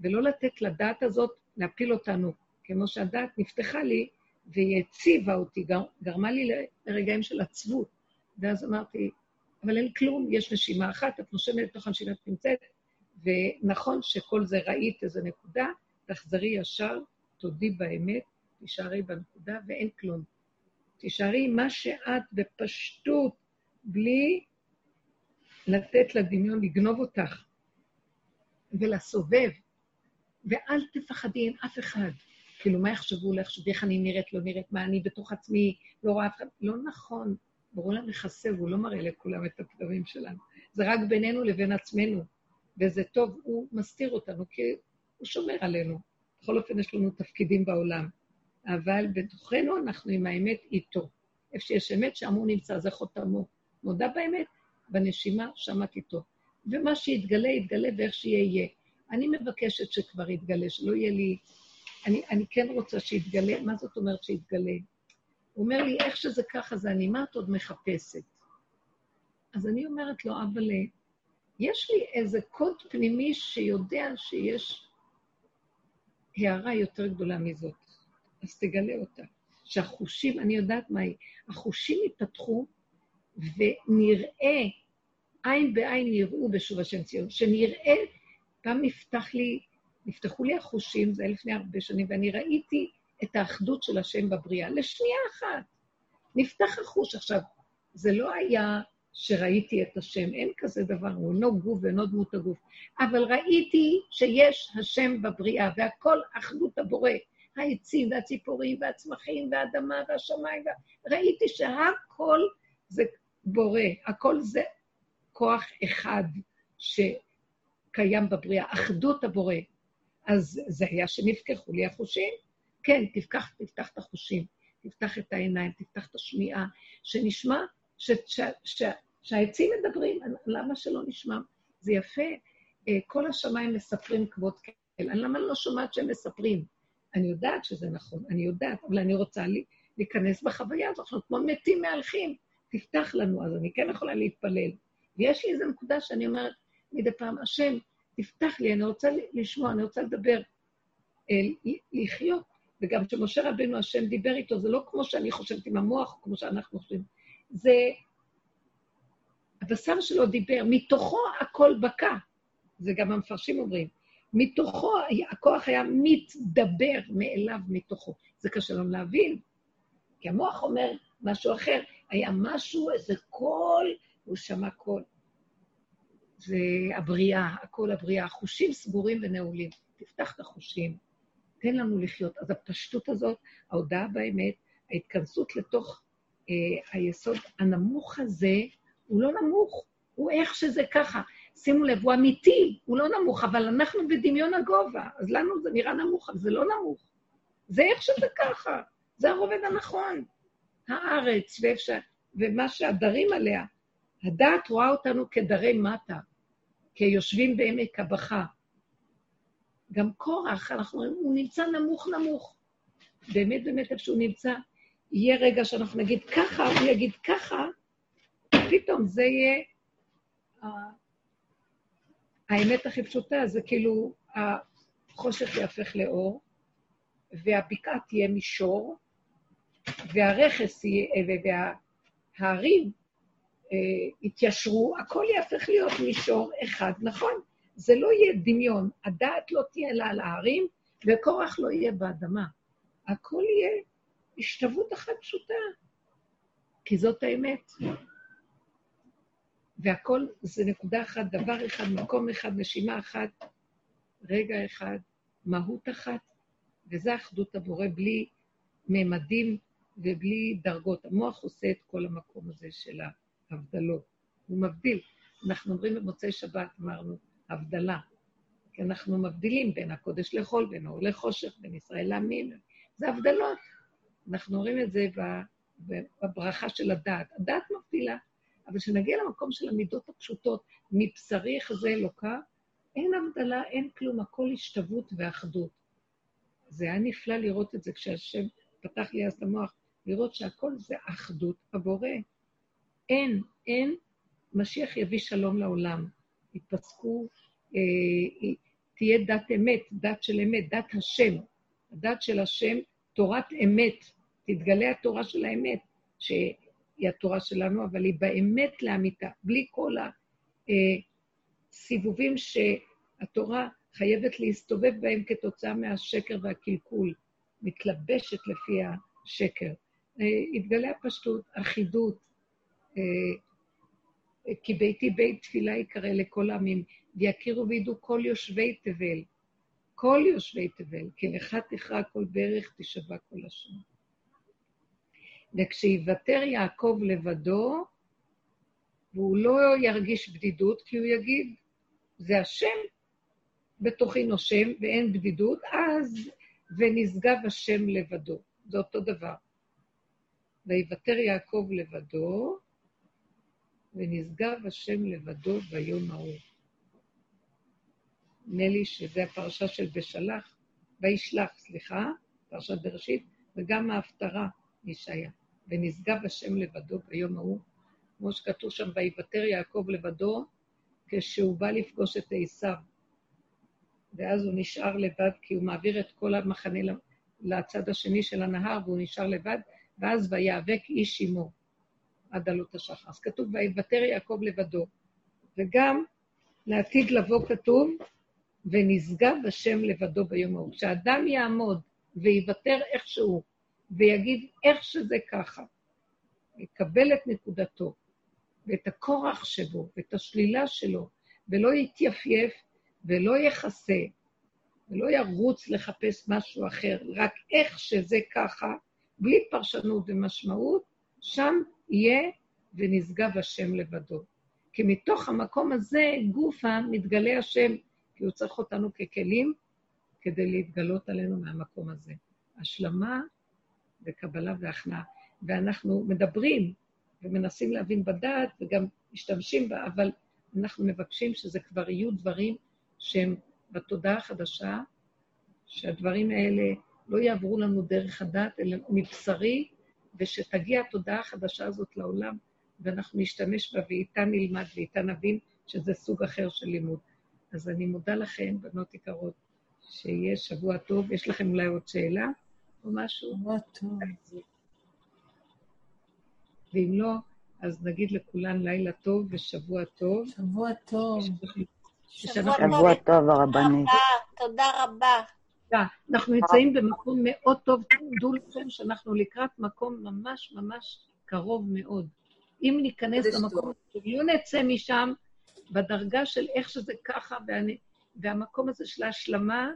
ולא לתת לדעת הזאת להפיל אותנו, כמו שהדעת נפתחה לי והיא הציבה אותי, גרמה לי לרגעים של עצבות. ואז אמרתי, אבל אין כלום, יש נשימה אחת, את נושמת לתוך הנשימה שאת נמצאת, ונכון שכל זה ראית איזה נקודה, תחזרי ישר, תודי באמת, תישארי בנקודה ואין כלום. תישארי מה שאת בפשטות, בלי לתת לדמיון לגנוב אותך ולסובב. ואל תפחדי עם אף אחד. כאילו, מה יחשבו לך, איך אני נראית, לא נראית, מה אני בתוך עצמי, לא רואה אף אחד. לא נכון. ברור עולם מכסה, והוא לא מראה לכולם את הפגמים שלנו. זה רק בינינו לבין עצמנו. וזה טוב, הוא מסתיר אותנו, כי הוא שומר עלינו. בכל אופן, יש לנו תפקידים בעולם. אבל בתוכנו אנחנו עם האמת איתו. איפה שיש אמת, שם הוא נמצא, זה חותמו. מודה באמת, בנשימה, שמעת איתו. ומה שיתגלה, יתגלה, ואיך שיהיה, יהיה. אני מבקשת שכבר יתגלה, שלא יהיה לי אני, אני כן רוצה שיתגלה, מה זאת אומרת שיתגלה? הוא אומר לי, איך שזה ככה, זה אני, מה את עוד מחפשת? אז אני אומרת לו, אבל יש לי איזה קוד פנימי שיודע שיש הערה יותר גדולה מזאת, אז תגלה אותה. שהחושים, אני יודעת מה היא, החושים ייפתחו ונראה, עין בעין יראו בשוב השם ציון, שנראה, פעם נפתח לי, נפתחו לי החושים, זה היה לפני הרבה שנים, ואני ראיתי את האחדות של השם בבריאה, לשנייה אחת. נפתח החוש. עכשיו, זה לא היה שראיתי את השם, אין כזה דבר, הוא אינו גוף ואינו דמות הגוף. אבל ראיתי שיש השם בבריאה, והכל אחדות הבורא. העצים והציפורים והצמחים והאדמה והשמיים. ראיתי שהכל זה בורא, הכל זה כוח אחד שקיים בבריאה, אחדות הבורא. אז זה היה שנפקחו לי החושים. כן, תפתח, תפתח את החושים, תפתח את העיניים, תפתח את השמיעה, שנשמע ש, ש, ש, שהעצים מדברים, למה שלא נשמע? זה יפה, אה, כל השמיים מספרים כבוד כאל. למה אני לא שומעת שהם מספרים? אני יודעת שזה נכון, אני יודעת, אבל אני רוצה לי, להיכנס בחוויה הזאת, אנחנו כמו מתים מהלכים, תפתח לנו, אז אני כן יכולה להתפלל. ויש לי איזו נקודה שאני אומרת מדי פעם, השם, תפתח לי, אני רוצה לשמוע, אני רוצה לדבר, אה, לחיות. וגם כשמשה רבנו השם דיבר איתו, זה לא כמו שאני חושבת עם המוח, כמו שאנחנו חושבים. זה... הבשר שלו דיבר, מתוכו הכל בקע. זה גם המפרשים אומרים. מתוכו, הכוח היה מתדבר מאליו מתוכו. זה קשה לנו להבין, כי המוח אומר משהו אחר. היה משהו, איזה קול, הוא שמע קול. זה הבריאה, הכל הבריאה. החושים סגורים ונעולים. תפתח את החושים, תן לנו לחיות. אז הפשטות הזאת, ההודעה באמת, ההתכנסות לתוך אה, היסוד הנמוך הזה, הוא לא נמוך, הוא איך שזה ככה. שימו לב, הוא אמיתי, הוא לא נמוך, אבל אנחנו בדמיון הגובה, אז לנו זה נראה נמוך, אבל זה לא נמוך. זה איך שזה ככה, זה הרובד הנכון. הארץ, ואפשר, ומה שהדרים עליה, הדעת רואה אותנו כדרי מטה, כיושבים בעמק הבכה. גם קורח, אנחנו רואים, הוא נמצא נמוך נמוך. באמת, באמת, איפה שהוא נמצא, יהיה רגע שאנחנו נגיד ככה, הוא יגיד ככה, פתאום זה יהיה האמת הכי פשוטה זה כאילו החושך יהפך לאור, והבקעה תהיה מישור, והרכס יהיה, וההרים יתיישרו, הכל יהפך להיות מישור אחד, נכון? זה לא יהיה דמיון, הדעת לא תהיה לה על ההרים, וכורח לא יהיה באדמה. הכל יהיה השתוות אחת פשוטה, כי זאת האמת. והכל זה נקודה אחת, דבר אחד, מקום אחד, נשימה אחת, רגע אחד, מהות אחת, וזה אחדות הבורא בלי ממדים ובלי דרגות. המוח עושה את כל המקום הזה של ההבדלות. הוא מבדיל. אנחנו אומרים במוצאי שבת, אמרנו, הבדלה. כי אנחנו מבדילים בין הקודש לחול, בין האור לחושך, בין ישראל לעמים. זה הבדלות. אנחנו רואים את זה בברכה של הדת. הדת מבדילה. אבל כשנגיע למקום של המידות הפשוטות, מבשרי חזה אלוקה, אין הבדלה, אין כלום, הכל השתוות ואחדות. זה היה נפלא לראות את זה כשהשם פתח לי אז את המוח, לראות שהכל זה אחדות הבורא. אין, אין, משיח יביא שלום לעולם. יפסקו, אה, תהיה דת אמת, דת של אמת, דת השם. הדת של השם, תורת אמת, תתגלה התורה של האמת, ש... היא התורה שלנו, אבל היא באמת לאמיתה, בלי כל הסיבובים שהתורה חייבת להסתובב בהם כתוצאה מהשקר והקלקול, מתלבשת לפי השקר. התגלה הפשטות, אחידות, כי ביתי בית תפילה יקרא לכל העמים, ויכירו וידעו כל יושבי תבל, כל יושבי תבל, כי לך תכרע כל ברך, תשבע כל השם. וכשיוותר יעקב לבדו, והוא לא ירגיש בדידות, כי הוא יגיד, זה השם בתוכי נושם ואין בדידות, אז ונשגב השם לבדו. זה אותו דבר. ויוותר יעקב לבדו, ונשגב השם לבדו ביום ההוא. נדמה לי שזו הפרשה של בשלח, וישלח, סליחה, פרשת בראשית, וגם ההפטרה מישעיה. ונשגב השם לבדו ביום ההוא, כמו שכתוב שם, ויוותר יעקב לבדו, כשהוא בא לפגוש את עשיו. ואז הוא נשאר לבד, כי הוא מעביר את כל המחנה לצד השני של הנהר, והוא נשאר לבד, ואז ויאבק איש עמו עד עלות השחר. אז כתוב, ויוותר יעקב לבדו. וגם לעתיד לבוא כתוב, ונשגב השם לבדו ביום ההוא. כשאדם יעמוד ויוותר איכשהו, ויגיד איך שזה ככה, יקבל את נקודתו, ואת הכורח שבו, ואת השלילה שלו, ולא יתייפייף, ולא יכסה, ולא ירוץ לחפש משהו אחר, רק איך שזה ככה, בלי פרשנות ומשמעות, שם יהיה ונשגב השם לבדו. כי מתוך המקום הזה, גופה, מתגלה השם, כי הוא צריך אותנו ככלים כדי להתגלות עלינו מהמקום הזה. השלמה וקבלה והכנעה. ואנחנו מדברים ומנסים להבין בדעת וגם משתמשים בה, אבל אנחנו מבקשים שזה כבר יהיו דברים שהם בתודעה החדשה, שהדברים האלה לא יעברו לנו דרך הדת, אלא מבשרי, ושתגיע התודעה החדשה הזאת לעולם, ואנחנו נשתמש בה, ואיתה נלמד ואיתה נבין שזה סוג אחר של לימוד. אז אני מודה לכם, בנות יקרות, שיהיה שבוע טוב. יש לכם אולי עוד שאלה או משהו? שבוע טוב. ואם לא, אז נגיד לכולן לילה טוב ושבוע טוב. שבוע טוב. שבוע טוב, הרבנית. תודה רבה. אנחנו נמצאים במקום מאוד טוב, תדעו לכם שאנחנו לקראת מקום ממש ממש קרוב מאוד. אם ניכנס למקום, אם נצא משם בדרגה של איך שזה ככה, ואני, והמקום הזה של ההשלמה,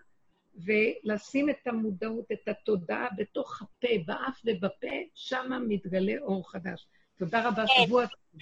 ולשים את המודעות, את התודעה בתוך הפה, באף ובפה, שם מתגלה אור חדש. תודה רבה, שבוע טוב.